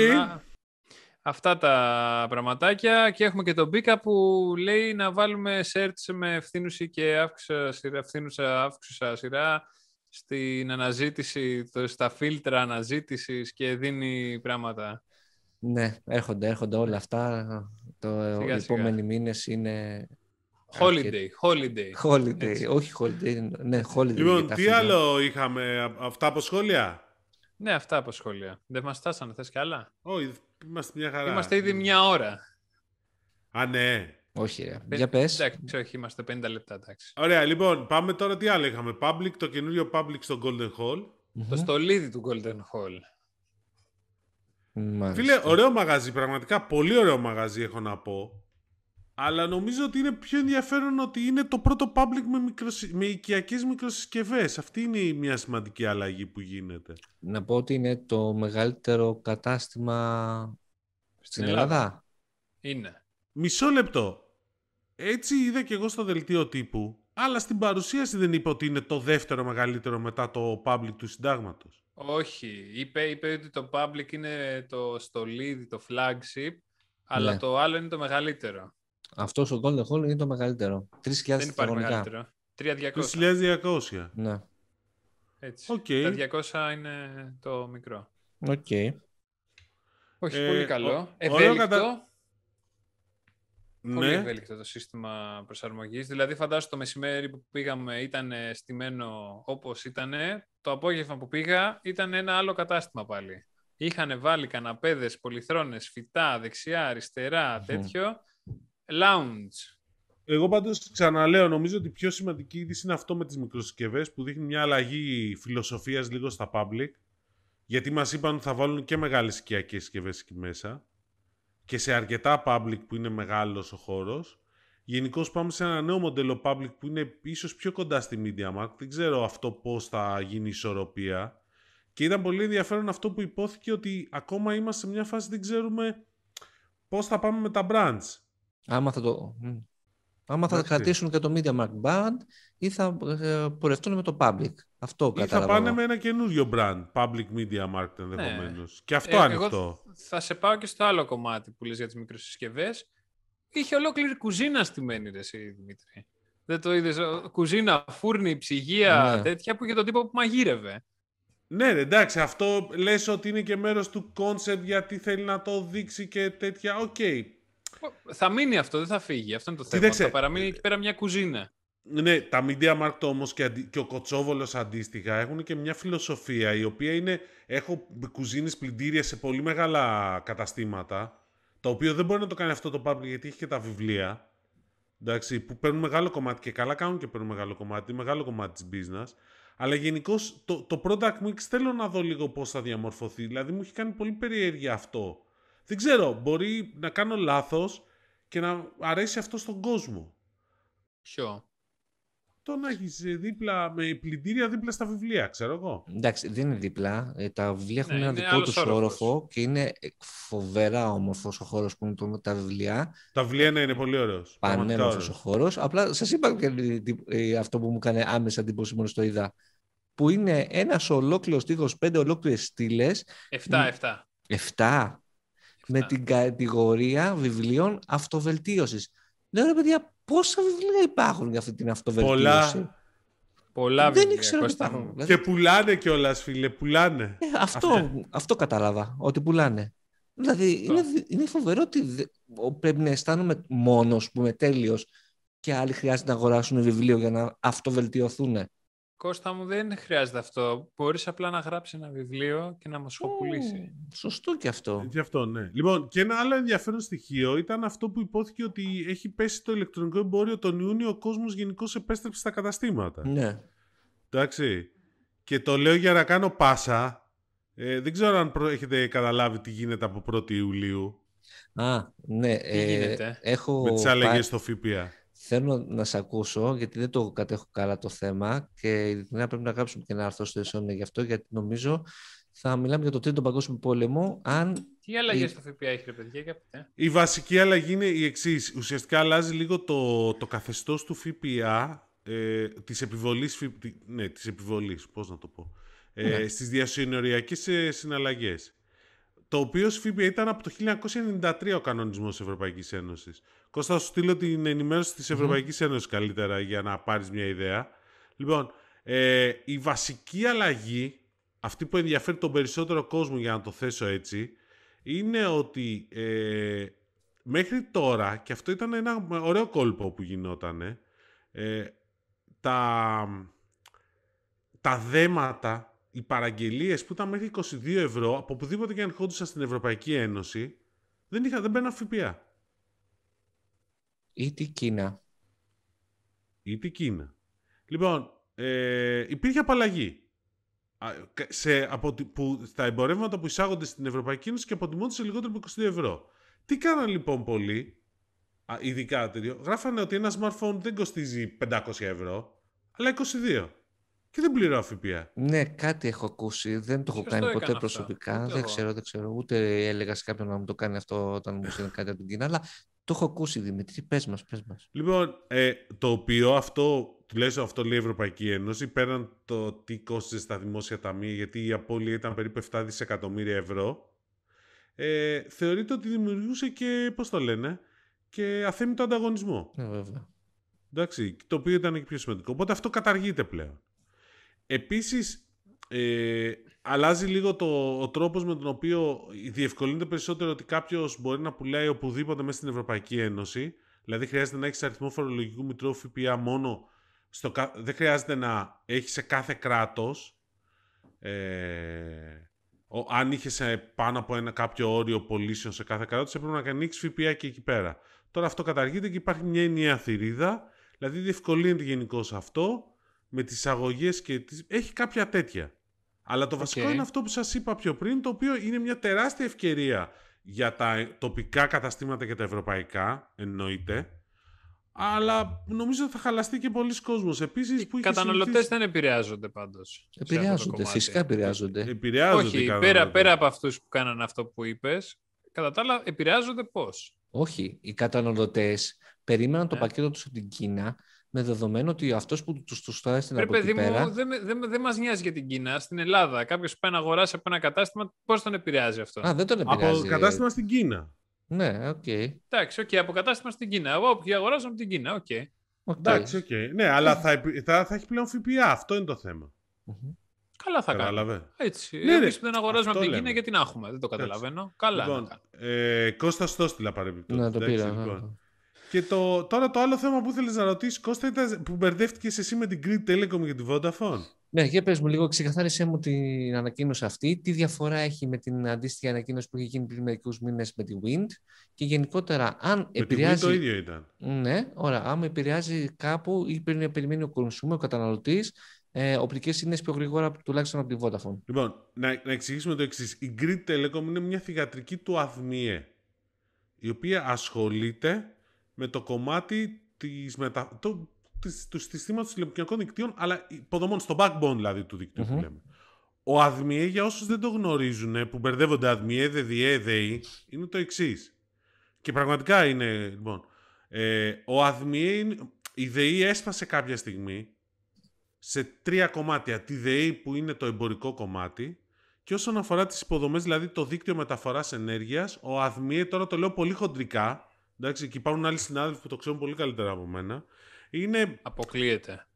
Speaker 3: αυτά τα πραγματάκια και έχουμε και τον Μπίκα που λέει να βάλουμε search με ευθύνουση και αύξουσα, αύξουσα σειρά στην αναζήτηση, στα φίλτρα αναζήτησης και δίνει πράγματα.
Speaker 1: Ναι, έρχονται, έρχονται όλα αυτά. Το επόμενοι μήνες είναι
Speaker 3: Holiday, holiday.
Speaker 1: Holiday, όχι holiday, ναι, holiday.
Speaker 2: Λοιπόν, τι άλλο είχαμε, αυτά από σχόλια;
Speaker 3: Ναι, αυτά από σχόλια. Δεν μας φτάσανε, θες και άλλα;
Speaker 2: Όχι, είμαστε μια χαρά.
Speaker 3: Είμαστε ήδη μια ώρα.
Speaker 2: Α, ναι.
Speaker 1: Όχι, ρε. Για πες.
Speaker 3: Εντάξει, όχι, είμαστε 50 λεπτά, εντάξει.
Speaker 2: Ωραία, λοιπόν, πάμε τώρα τι άλλο είχαμε. Public, το καινούριο Public στο Golden Hall.
Speaker 3: Το στολίδι του Golden Hall.
Speaker 2: Μάλιστα. Φίλε, ωραίο μαγαζί, πραγματικά πολύ ωραίο μαγαζί έχω να πω. Αλλά νομίζω ότι είναι πιο ενδιαφέρον ότι είναι το πρώτο public με, μικροσυ... με οικιακές μικροσυσκευές. Αυτή είναι μια σημαντική αλλαγή που γίνεται.
Speaker 1: Να πω ότι είναι το μεγαλύτερο κατάστημα στην Ελλάδα.
Speaker 3: Είναι.
Speaker 2: Μισό λεπτό. Έτσι είδα και εγώ στο δελτίο τύπου, αλλά στην παρουσίαση δεν είπε ότι είναι το δεύτερο μεγαλύτερο μετά το public του συντάγματος.
Speaker 3: Όχι. Είπε, είπε ότι το public είναι το στολίδι, το flagship, αλλά ναι. το άλλο είναι το μεγαλύτερο.
Speaker 1: Αυτός ο Golden Hall είναι το μεγαλύτερο. 3.000
Speaker 3: Δεν υπάρχει μεγαλύτερο.
Speaker 2: 3.200.
Speaker 1: Ναι.
Speaker 3: Έτσι. Okay. Τα 200 είναι το μικρό.
Speaker 1: OK. Okay.
Speaker 3: Όχι, ε, πολύ καλό. Ευέλικτο. Κατα... Πολύ ναι. ευέλικτο το σύστημα προσαρμογής. Δηλαδή φαντάσου το μεσημέρι που πήγαμε ήταν στημένο όπως ήταν. Το απόγευμα που πήγα ήταν ένα άλλο κατάστημα πάλι. Είχαν βάλει καναπέδες, πολυθρόνες, φυτά, δεξιά, αριστερά, τέτοιο lounge.
Speaker 2: Εγώ πάντως ξαναλέω, νομίζω ότι η πιο σημαντική είδηση είναι αυτό με τις μικροσυσκευές που δείχνει μια αλλαγή φιλοσοφίας λίγο στα public. Γιατί μας είπαν ότι θα βάλουν και μεγάλες οικιακές συσκευές εκεί μέσα. Και σε αρκετά public που είναι μεγάλος ο χώρος. Γενικώς πάμε σε ένα νέο μοντέλο public που είναι ίσως πιο κοντά στη Media Markt. Δεν ξέρω αυτό πώς θα γίνει η ισορροπία. Και ήταν πολύ ενδιαφέρον αυτό που υπόθηκε ότι ακόμα είμαστε σε μια φάση δεν ξέρουμε πώς θα πάμε με τα brands.
Speaker 1: Άμα θα το... Άμα θα κρατήσουν και το Media Mark Band ή θα ε, πορευτούν με το Public. Αυτό
Speaker 2: Ή θα πάνε με ένα καινούριο brand, Public Media Mark ενδεχομένως. Ναι. Και αυτό ε, ανοιχτό. Εγώ
Speaker 3: θα σε πάω και στο άλλο κομμάτι που λες για τις μικροσυσκευές. Είχε ολόκληρη κουζίνα στημένη, ρε, εσύ, Δημήτρη. Δεν το είδες, κουζίνα, φούρνοι, ψυγεία, ναι. τέτοια που είχε τον τύπο που μαγείρευε.
Speaker 2: Ναι, εντάξει, αυτό λες ότι είναι και μέρος του concept γιατί θέλει να το δείξει και τέτοια. OK, okay,
Speaker 3: θα μείνει αυτό, δεν θα φύγει. Αυτό είναι το θέμα. Θα παραμείνει εκεί πέρα μια κουζίνα.
Speaker 2: Ναι, τα Media Markt όμως και, και ο Κοτσόβολος αντίστοιχα έχουν και μια φιλοσοφία η οποία είναι. Έχω κουζίνες πλυντήρια σε πολύ μεγάλα καταστήματα. Το οποίο δεν μπορεί να το κάνει αυτό το Public γιατί έχει και τα βιβλία. Εντάξει, που παίρνουν μεγάλο κομμάτι και καλά κάνουν και παίρνουν μεγάλο κομμάτι, μεγάλο κομμάτι της business. Αλλά γενικώς το, το product mix θέλω να δω λίγο πώς θα διαμορφωθεί. Δηλαδή μου έχει κάνει πολύ περιέργεια αυτό. Δεν ξέρω, μπορεί να κάνω λάθος και να αρέσει αυτό στον κόσμο.
Speaker 3: Ποιο;
Speaker 2: αυτό να έχεις δίπλα με πλυντήρια δίπλα στα βιβλία, ξέρω εγώ.
Speaker 1: Εντάξει, δεν είναι δίπλα. Ε, τα βιβλία έχουν
Speaker 3: Ναι,
Speaker 1: ένα
Speaker 3: είναι
Speaker 1: δικό
Speaker 3: άλλος
Speaker 1: τους
Speaker 3: όροφος.
Speaker 1: όροφος και είναι φοβερά όμορφος ο χώρος που είναι το- τα βιβλία.
Speaker 2: Τα βιβλία ναι, είναι πολύ ωραίος.
Speaker 1: Πανέμορφος ο χώρος. Απλά σας είπα και ε, αυτό που μου έκανε άμεσα εντύπωση μόνο το είδα. Που είναι ένας ολόκληρος τείχο, πέντε ολόκληρες στήλες,
Speaker 3: 7-7.
Speaker 1: 7 με την κατηγορία βιβλίων αυτοβελτίωσης. Λέω ρε παιδιά, πόσα βιβλία υπάρχουν για αυτή την αυτοβελτίωση;
Speaker 2: Πολλά.
Speaker 3: Πολλά
Speaker 1: Δεν
Speaker 3: βιβλία,
Speaker 1: ήξερα ότι
Speaker 3: Κώστα
Speaker 1: υπάρχουν.
Speaker 3: μου.
Speaker 1: Δηλαδή,
Speaker 2: Και πουλάνε κιόλας, φίλε, πουλάνε.
Speaker 1: ε, αυτό, αυτό κατάλαβα, ότι πουλάνε. Δηλαδή, είναι, είναι φοβερό ότι δε- ο- πρέπει να αισθάνομαι μόνος που είμαι τέλειος και άλλοι χρειάζεται να αγοράσουν βιβλίο για να αυτοβελτιωθούν.
Speaker 3: Κώστα μου δεν χρειάζεται αυτό. Μπορείς απλά να γράψεις ένα βιβλίο και να μας το πουλήσει.
Speaker 1: Ω, Σωστό και αυτό.
Speaker 2: Γι' αυτό, ναι. Λοιπόν, και ένα άλλο ενδιαφέρον στοιχείο ήταν αυτό που υπόθηκε ότι έχει πέσει το ηλεκτρονικό εμπόριο τον Ιούνιο, ο κόσμος γενικώς επέστρεψε στα καταστήματα.
Speaker 1: Ναι.
Speaker 2: Εντάξει. Και το λέω για να κάνω πάσα. Ε, δεν ξέρω αν προ- έχετε καταλάβει τι γίνεται από 1η Ιουλίου
Speaker 1: Α, ναι. ε,
Speaker 3: γίνεται;
Speaker 1: έχω
Speaker 2: με τις
Speaker 1: πάει-
Speaker 2: αλλαγές στο ΦΠΑ.
Speaker 1: Θέλω να σε ακούσω, γιατί δεν το κατέχω καλά το θέμα και ειλικρινά πρέπει να γράψουμε και ένα άρθρο στο Insomnia γι' αυτό, γιατί νομίζω θα μιλάμε για το τρίτο παγκόσμιο πόλεμο, αν...
Speaker 3: Τι αλλαγές
Speaker 1: Η-
Speaker 3: στο ΦΠΑ έχει, ρε παιδιά, για πείτε.
Speaker 2: Η βασική αλλαγή είναι η εξής. Ουσιαστικά αλλάζει λίγο το, το καθεστώς του ΦΠΑ ε, της επιβολής, φι- τη- ναι, της επιβολής, πώς να το πω, ε,
Speaker 1: Ναι.
Speaker 2: στις διασυνοριακές ε, συναλλαγές. Το οποίο ΦΠΑ ήταν από το 1993 ο κανονισμός της Ευρωπαϊκής Ένωσης. Κώστα, θα σου στείλω την ενημέρωση της Ευρωπαϊκής Ένωσης καλύτερα για να πάρεις μια ιδέα. Λοιπόν, ε, η βασική αλλαγή, αυτή που ενδιαφέρει τον περισσότερο κόσμο για να το θέσω έτσι, είναι ότι ε, μέχρι τώρα, και αυτό ήταν ένα ωραίο κόλπο που γινότανε, ε, τα, τα δέματα, οι παραγγελίες που ήταν μέχρι 22 ευρώ, από οπουδήποτε και αν ερχόντουσαν στην Ευρωπαϊκή Ένωση, δεν, είχα, δεν μπαίναν ΦΠΑ.
Speaker 1: ή την Κίνα.
Speaker 2: ή την Κίνα. Λοιπόν, ε, υπήρχε απαλλαγή. Α, κα- Σε, από, τη- που, στα εμπορεύματα που εισάγονται στην Ευρωπαϊκή Ένωση και αποτιμώνται σε λιγότερο από 22 ευρώ. Τι κάναν λοιπόν πολλοί, α, ειδικά τέτοιο, γράφανε ότι ένα smartphone δεν κοστίζει 500 ευρώ, αλλά 22. Και δεν πληρώνω ΦΠΑ.
Speaker 1: Ναι, κάτι έχω ακούσει, δεν το έχω
Speaker 3: Ποιος
Speaker 1: κάνει
Speaker 3: το
Speaker 1: ποτέ
Speaker 3: έκανε αυτό;
Speaker 1: προσωπικά,
Speaker 3: Ούτε
Speaker 1: δεν
Speaker 3: εγώ.
Speaker 1: ξέρω, δεν ξέρω, ούτε έλεγα σε κάποιον να μου το κάνει αυτό όταν μου στείλει κάτι από την Κίνα, αλλά το έχω ακούσει Δημήτρη, πες μας, πες μας.
Speaker 2: Λοιπόν, ε, το οποίο αυτό, τουλάχιστον αυτό λέει η Ευρωπαϊκή Ένωση, πέραν το τι κόστιζε στα δημόσια ταμεία, γιατί η απώλεια ήταν περίπου 7 δισεκατομμύρια ευρώ, ε, θεωρείται ότι δημιουργούσε και, πώς το λένε, και αθέμητο ανταγωνισμό.
Speaker 1: Ναι, βέβαια.
Speaker 2: Εντάξει, το οποίο ήταν και πιο σημαντικό. Οπότε αυτό καταργείται πλέον. Επίσης, ε, αλλάζει λίγο το, ο τρόπος με τον οποίο διευκολύνεται περισσότερο ότι κάποιος μπορεί να πουλάει οπουδήποτε μέσα στην Ευρωπαϊκή Ένωση. Δηλαδή χρειάζεται να έχεις αριθμό φορολογικού μητρώου ΦΠΑ μόνο. Στο, κα- δεν χρειάζεται να έχεις σε κάθε κράτος. Ε, ο, αν είχες πάνω από ένα κάποιο όριο πωλήσεων σε κάθε κράτος, έπρεπε να κάνει ΦΠΑ και εκεί πέρα. Τώρα αυτό καταργείται και υπάρχει μια ενιαία θυρίδα. Δηλαδή διευκολύνεται γενικώς αυτό με τις αγωγές και τις... έχει κάποια τέτοια. Αλλά το βασικό
Speaker 3: Οκ.
Speaker 2: είναι αυτό που σας είπα πιο πριν, το οποίο είναι μια τεράστια ευκαιρία για τα τοπικά καταστήματα και τα ευρωπαϊκά, εννοείται. Αλλά νομίζω ότι θα χαλαστεί και πολύς κόσμος. Επίσης,
Speaker 3: Οι
Speaker 2: που είχε
Speaker 3: καταναλωτές
Speaker 2: συνηθίσει-
Speaker 3: δεν επηρεάζονται πάντως. σε αυτό το
Speaker 1: Επηρεάζονται,
Speaker 3: κομμάτι.
Speaker 1: φυσικά επηρεάζονται.
Speaker 2: επηρεάζονται οι
Speaker 3: Όχι, πέρα,
Speaker 2: καταναλωτές.
Speaker 3: πέρα από αυτούς που κάνανε αυτό που είπες, κατά τα άλλα επηρεάζονται πώς;
Speaker 1: Όχι, οι καταναλωτές περίμεναν το
Speaker 3: Ναι.
Speaker 1: πακέτο τους από την Κίνα με δεδομένο ότι αυτός που τους τους το έστειλε
Speaker 3: Ρε
Speaker 1: από εκεί
Speaker 3: παιδί
Speaker 1: πέρα...
Speaker 3: μου, δεν με- δεν με- δεν μας νοιάζει για την Κίνα. Στην Ελλάδα, κάποιος που πάει να αγοράσει από ένα κατάστημα, πώς τον επηρεάζει αυτό;
Speaker 1: Α, δεν τον επηρεάζει.
Speaker 2: Από κατάστημα στην Κίνα.
Speaker 1: Ναι, οκ.
Speaker 3: Εντάξει, οκ, από κατάστημα στην Κίνα. Εγώ που αγοράζω από την Κίνα, οκ.
Speaker 1: οκ.
Speaker 2: Εντάξει, οκ. Ναι, αλλά θα, επι- θα, θα έχει πλέον ΦΠΑ. Αυτό είναι το θέμα.
Speaker 1: Μμμ.
Speaker 3: Καλά θα κάνουμε.
Speaker 2: Κατάλαβε.
Speaker 3: Έτσι.
Speaker 2: Ναι,
Speaker 3: Εμείς
Speaker 2: ρε,
Speaker 3: που δεν αγοράζουμε
Speaker 2: αυτό
Speaker 3: από την
Speaker 2: λέμε.
Speaker 3: Κίνα, γιατί να έχουμε; Δεν το καταλαβαίνω. Καλά.
Speaker 2: Λοιπόν,
Speaker 3: να κάνουμε.
Speaker 2: ε, Κώστας, στο στείλα παρεμπιπτόντως.
Speaker 1: Να το
Speaker 2: εντάξει,
Speaker 1: πήρα. Ναι.
Speaker 2: λοιπόν. Και το, τώρα το άλλο θέμα που ήθελες να ρωτήσεις, Κώστα, ήταν που μπερδεύτηκες εσύ με την Grid Telecom και τη Vodafone.
Speaker 1: Ναι, για πες μου λίγο, ξεκαθάρισέ μου την ανακοίνωση αυτή. Τι διαφορά έχει με την αντίστοιχη ανακοίνωση που είχε γίνει πριν μερικούς μήνες με τη Wind; Και γενικότερα αν
Speaker 2: Με τη Wii
Speaker 1: επηρεάζει...
Speaker 2: το ίδιο ήταν.
Speaker 1: Ναι, ωραία. Αν επηρεάζει κάπου ή πρέπει να περιμένει ο consumer, ο καταναλωτής, ε, οπτικές σύνδεσεις πιο γρήγορα τουλάχιστον από τη Vodafone.
Speaker 2: Λοιπόν, να, να εξηγήσουμε το εξής. Η Greek Telecom είναι μια θηγατρική του ΑΔΜΙΕ, η οποία ασχολείται με το κομμάτι της μετα... το, του συστήματος τηλεπικοινωνικών δικτύων, αλλά υποδομών, στο backbone δηλαδή του δικτύου που λέμε. Ο ΑΔΜΙΕ, για όσους δεν το γνωρίζουν, που μπερδεύονται ΑΔΜΙΕ, ΔΔΙΕ, ΔΕΗ, είναι το εξής. Και πραγματικά είναι, λοιπόν, ε, ο ΑΔΜΙΕ, η ΔΕΗ έσπασε κάποια στιγμή σε τρία κομμάτια. Τη ΔΕΗ που είναι το εμπορικό κομμάτι και όσον αφορά τις υποδομές, δηλαδή το δίκτυο μεταφοράς ενέργειας, ο ΑΔΜΙΕ, τώρα το λέω πολύ χοντρικά, εντάξει, και υπάρχουν άλλοι συνάδελφοι που το ξέρουν πολύ καλύτερα από μένα, είναι...
Speaker 3: Αποκλείεται.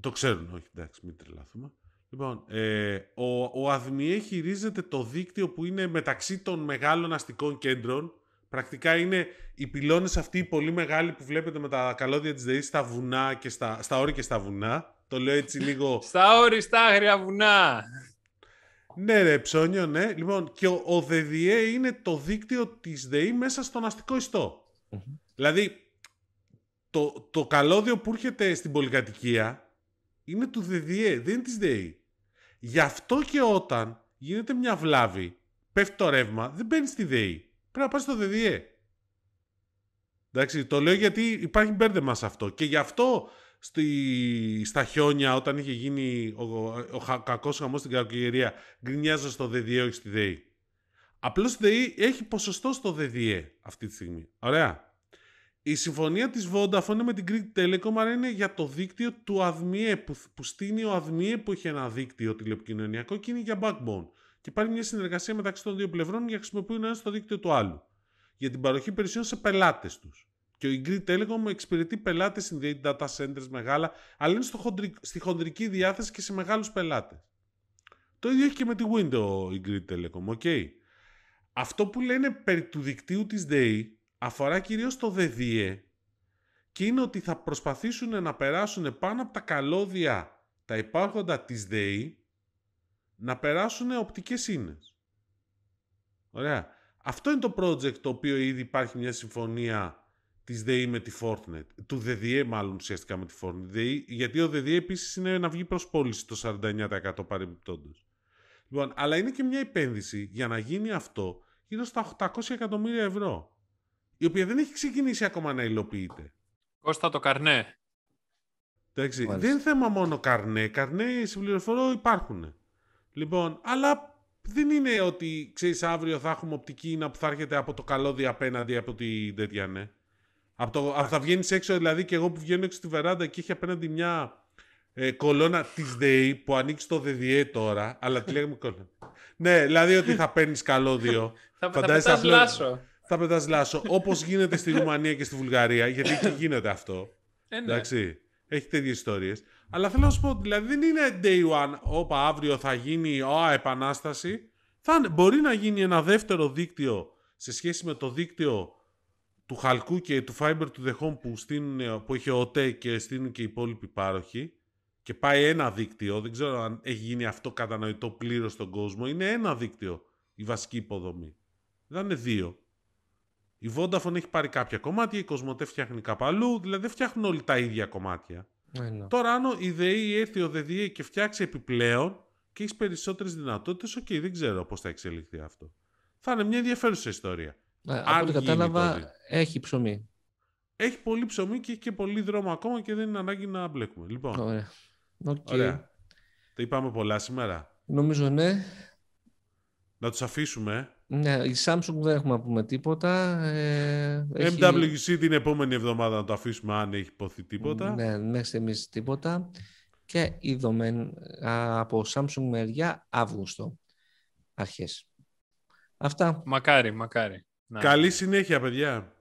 Speaker 2: Το ξέρουν, όχι, εντάξει, μην τρελάθουμε. Λοιπόν, ε, ο, ο ΑΔΜΙΕ χειρίζεται το δίκτυο που είναι μεταξύ των μεγάλων αστικών κέντρων. Πρακτικά είναι οι πυλώνες αυτοί οι πολύ μεγάλοι που βλέπετε με τα καλώδια της ΔΕΗ στα βουνά και στα, στα όρη και στα βουνά. Το λέω έτσι λίγο...
Speaker 3: στα όρη, στα άγρια βουνά.
Speaker 2: Ναι ρε, ψώνιο, ναι. Λοιπόν, και ο, ο ΔΔΕ είναι το δίκτυο της ΔΕΗ μέσα στον αστικό Δηλαδή, το, το καλώδιο που έρχεται στην πολυκατοικία είναι του ΔΔΕ, δεν είναι της ΔΕΗ. Γι' αυτό και όταν γίνεται μια βλάβη, πέφτει το ρεύμα, δεν μπαίνει στη ΔΕΗ. Πρέπει να πάει στο ΔΔΕ. Εντάξει, το λέω γιατί υπάρχει μπέρδεμα σε αυτό. Και γι' αυτό στη, στα χιόνια, όταν είχε γίνει ο, ο, ο κακός χαμός στην κακοκαιρία, γκρινιάζω στο ΔΔΕ, όχι στη ΔΕΗ. Απλώς η ΔΕΗ έχει ποσοστό στο ΔΔΕ αυτή τη στιγμή. Ωραία. Η συμφωνία της Vodafone με την Greek Telecom άρα είναι για το δίκτυο του ΑΔΜΙΕ που, που στείνει ο ΑΔΜΙΕ που έχει ένα δίκτυο τηλεπικοινωνιακό και είναι για backbone. Και υπάρχει μια συνεργασία μεταξύ των δύο πλευρών για να χρησιμοποιούν ένα στο δίκτυο του άλλου. Για την παροχή υπηρεσιών σε πελάτες τους. Και ο Greek Telecom εξυπηρετεί πελάτες, συνδέει data centers μεγάλα, αλλά είναι στο χοντρι... στη χοντρική διάθεση και σε μεγάλους πελάτες. Το ίδιο έχει και με τη Windows η Greek Telecom, ok. Αυτό που λένε περί του δικτύου της ΔΕΗ αφορά κυρίως το ΔΔΕ και είναι ότι θα προσπαθήσουν να περάσουν πάνω από τα καλώδια τα υπάρχοντα της ΔΕΗ να περάσουν οπτικές ίνες. Ωραία. Αυτό είναι το project το οποίο ήδη υπάρχει μια συμφωνία της ΔΕΗ με τη Fortnite. Του ΔΔΕ μάλλον ουσιαστικά με τη Fortnite. γιατί ο ΔΔΕ επίσης είναι να βγει προς πώληση το 49% παρεμπιπτόντως. Λοιπόν, αλλά είναι και μια επένδυση για να γίνει αυτό γύρω στα 800 εκατομμύρια ευρώ η οποία δεν έχει ξεκινήσει ακόμα να υλοποιείται.
Speaker 3: Κώστα το καρνέ.
Speaker 2: Εντάξει, δεν είναι θέμα μόνο καρνέ. Καρνέ, σε πληροφορώ, υπάρχουν. Λοιπόν, αλλά δεν είναι ότι, ξέρεις, αύριο θα έχουμε οπτική να που θα έρχεται από το καλώδιο απέναντι από την τέτοια, ναι. Από το, από θα βγαίνεις έξω, δηλαδή, και εγώ που βγαίνω έξω στη βεράντα και έχει απέναντι μια ε, κολόνα της ΔΕΗ που ανοίξει το ΔΔΕ τώρα, αλλά τη λέγαμε κολόνα. ναι, δηλαδή ότι θα παίρνεις καλώδιο.
Speaker 3: θα, θα λάσο
Speaker 2: θα πετάς λάσο. Όπως γίνεται στη Ρουμανία και στη Βουλγαρία, γιατί εκεί γίνεται αυτό.
Speaker 3: Ε, ναι.
Speaker 2: Εντάξει. Έχει τέτοιες ιστορίες. Αλλά θέλω να σου πω, δηλαδή δεν είναι day one, όπα αύριο θα γίνει ο, επανάσταση. Θα, μπορεί να γίνει ένα δεύτερο δίκτυο σε σχέση με το δίκτυο του Χαλκού και του Fiber to the Home που, στείνουν, που είχε ο ΟΤΕ και στείλουν και οι υπόλοιποι πάροχοι και πάει ένα δίκτυο, δεν ξέρω αν έχει γίνει αυτό κατανοητό πλήρως στον κόσμο, είναι ένα δίκτυο η βασική υποδομή. Δεν είναι δύο. Η Vodafone έχει πάρει κάποια κομμάτια, η Κοσμοτέ φτιάχνει κάπου αλλού, δηλαδή δεν φτιάχνουν όλοι τα ίδια κομμάτια.
Speaker 1: Ναι.
Speaker 2: Τώρα, αν η ΔΕΗ έρθει ο ΔΕΔΔΗΕ και φτιάξει επιπλέον και έχει περισσότερες δυνατότητες, OK, okay, δεν ξέρω πώς θα εξελιχθεί αυτό. Θα είναι μια ενδιαφέρουσα ιστορία.
Speaker 1: Ναι, από ό,τι κατάλαβα, έχει ψωμί.
Speaker 2: Έχει πολύ ψωμί και έχει και πολύ δρόμο ακόμα και δεν είναι ανάγκη να μπλέκουμε. Λοιπόν,
Speaker 1: Ωραία. Okay.
Speaker 2: Ωραία. Τα είπαμε πολλά σήμερα.
Speaker 1: Νομίζω ναι.
Speaker 2: Να τους αφήσουμε.
Speaker 1: Ναι, η Samsung δεν έχουμε να πούμε τίποτα. Ε,
Speaker 2: MWC την επόμενη εβδομάδα να το αφήσουμε αν έχει υποθεί τίποτα.
Speaker 1: Ναι, μέχρι στιγμής τίποτα. Και είδαμε από Samsung μεριά Αύγουστο. Αρχές. Αυτά.
Speaker 3: Μακάρι, μακάρι.
Speaker 2: Καλή συνέχεια, παιδιά.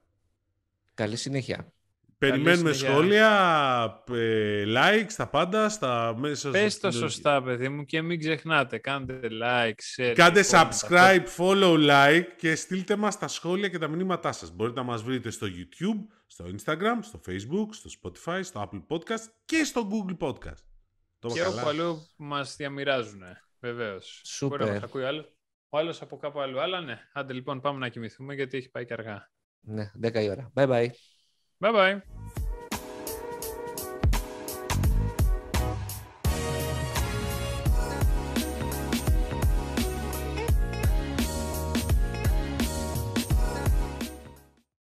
Speaker 1: Καλή συνέχεια.
Speaker 2: Περιμένουμε σχόλια, ε, likes, τα πάντα στα μέσα.
Speaker 3: Πες το σωστά, παιδί μου, και μην ξεχνάτε. Κάντε like, share.
Speaker 2: Κάντε subscribe, follow, like και στείλτε μας τα σχόλια και τα μηνύματά σας. Μπορείτε να μας βρείτε στο YouTube, στο Instagram, στο Facebook, στο Spotify, στο Apple Podcast και στο Google Podcast.
Speaker 3: Το και όπου αλλού μας διαμοιράζουν, βεβαίως.
Speaker 1: Σούπερ.
Speaker 3: Μπορεί να μας ακούει άλλος. Ο άλλος από κάπου αλλού. Αλλά ναι, άντε λοιπόν πάμε να κοιμηθούμε γιατί έχει πάει και αργά.
Speaker 1: Ναι, 10 η ώρα. Bye bye.
Speaker 3: Bye bye.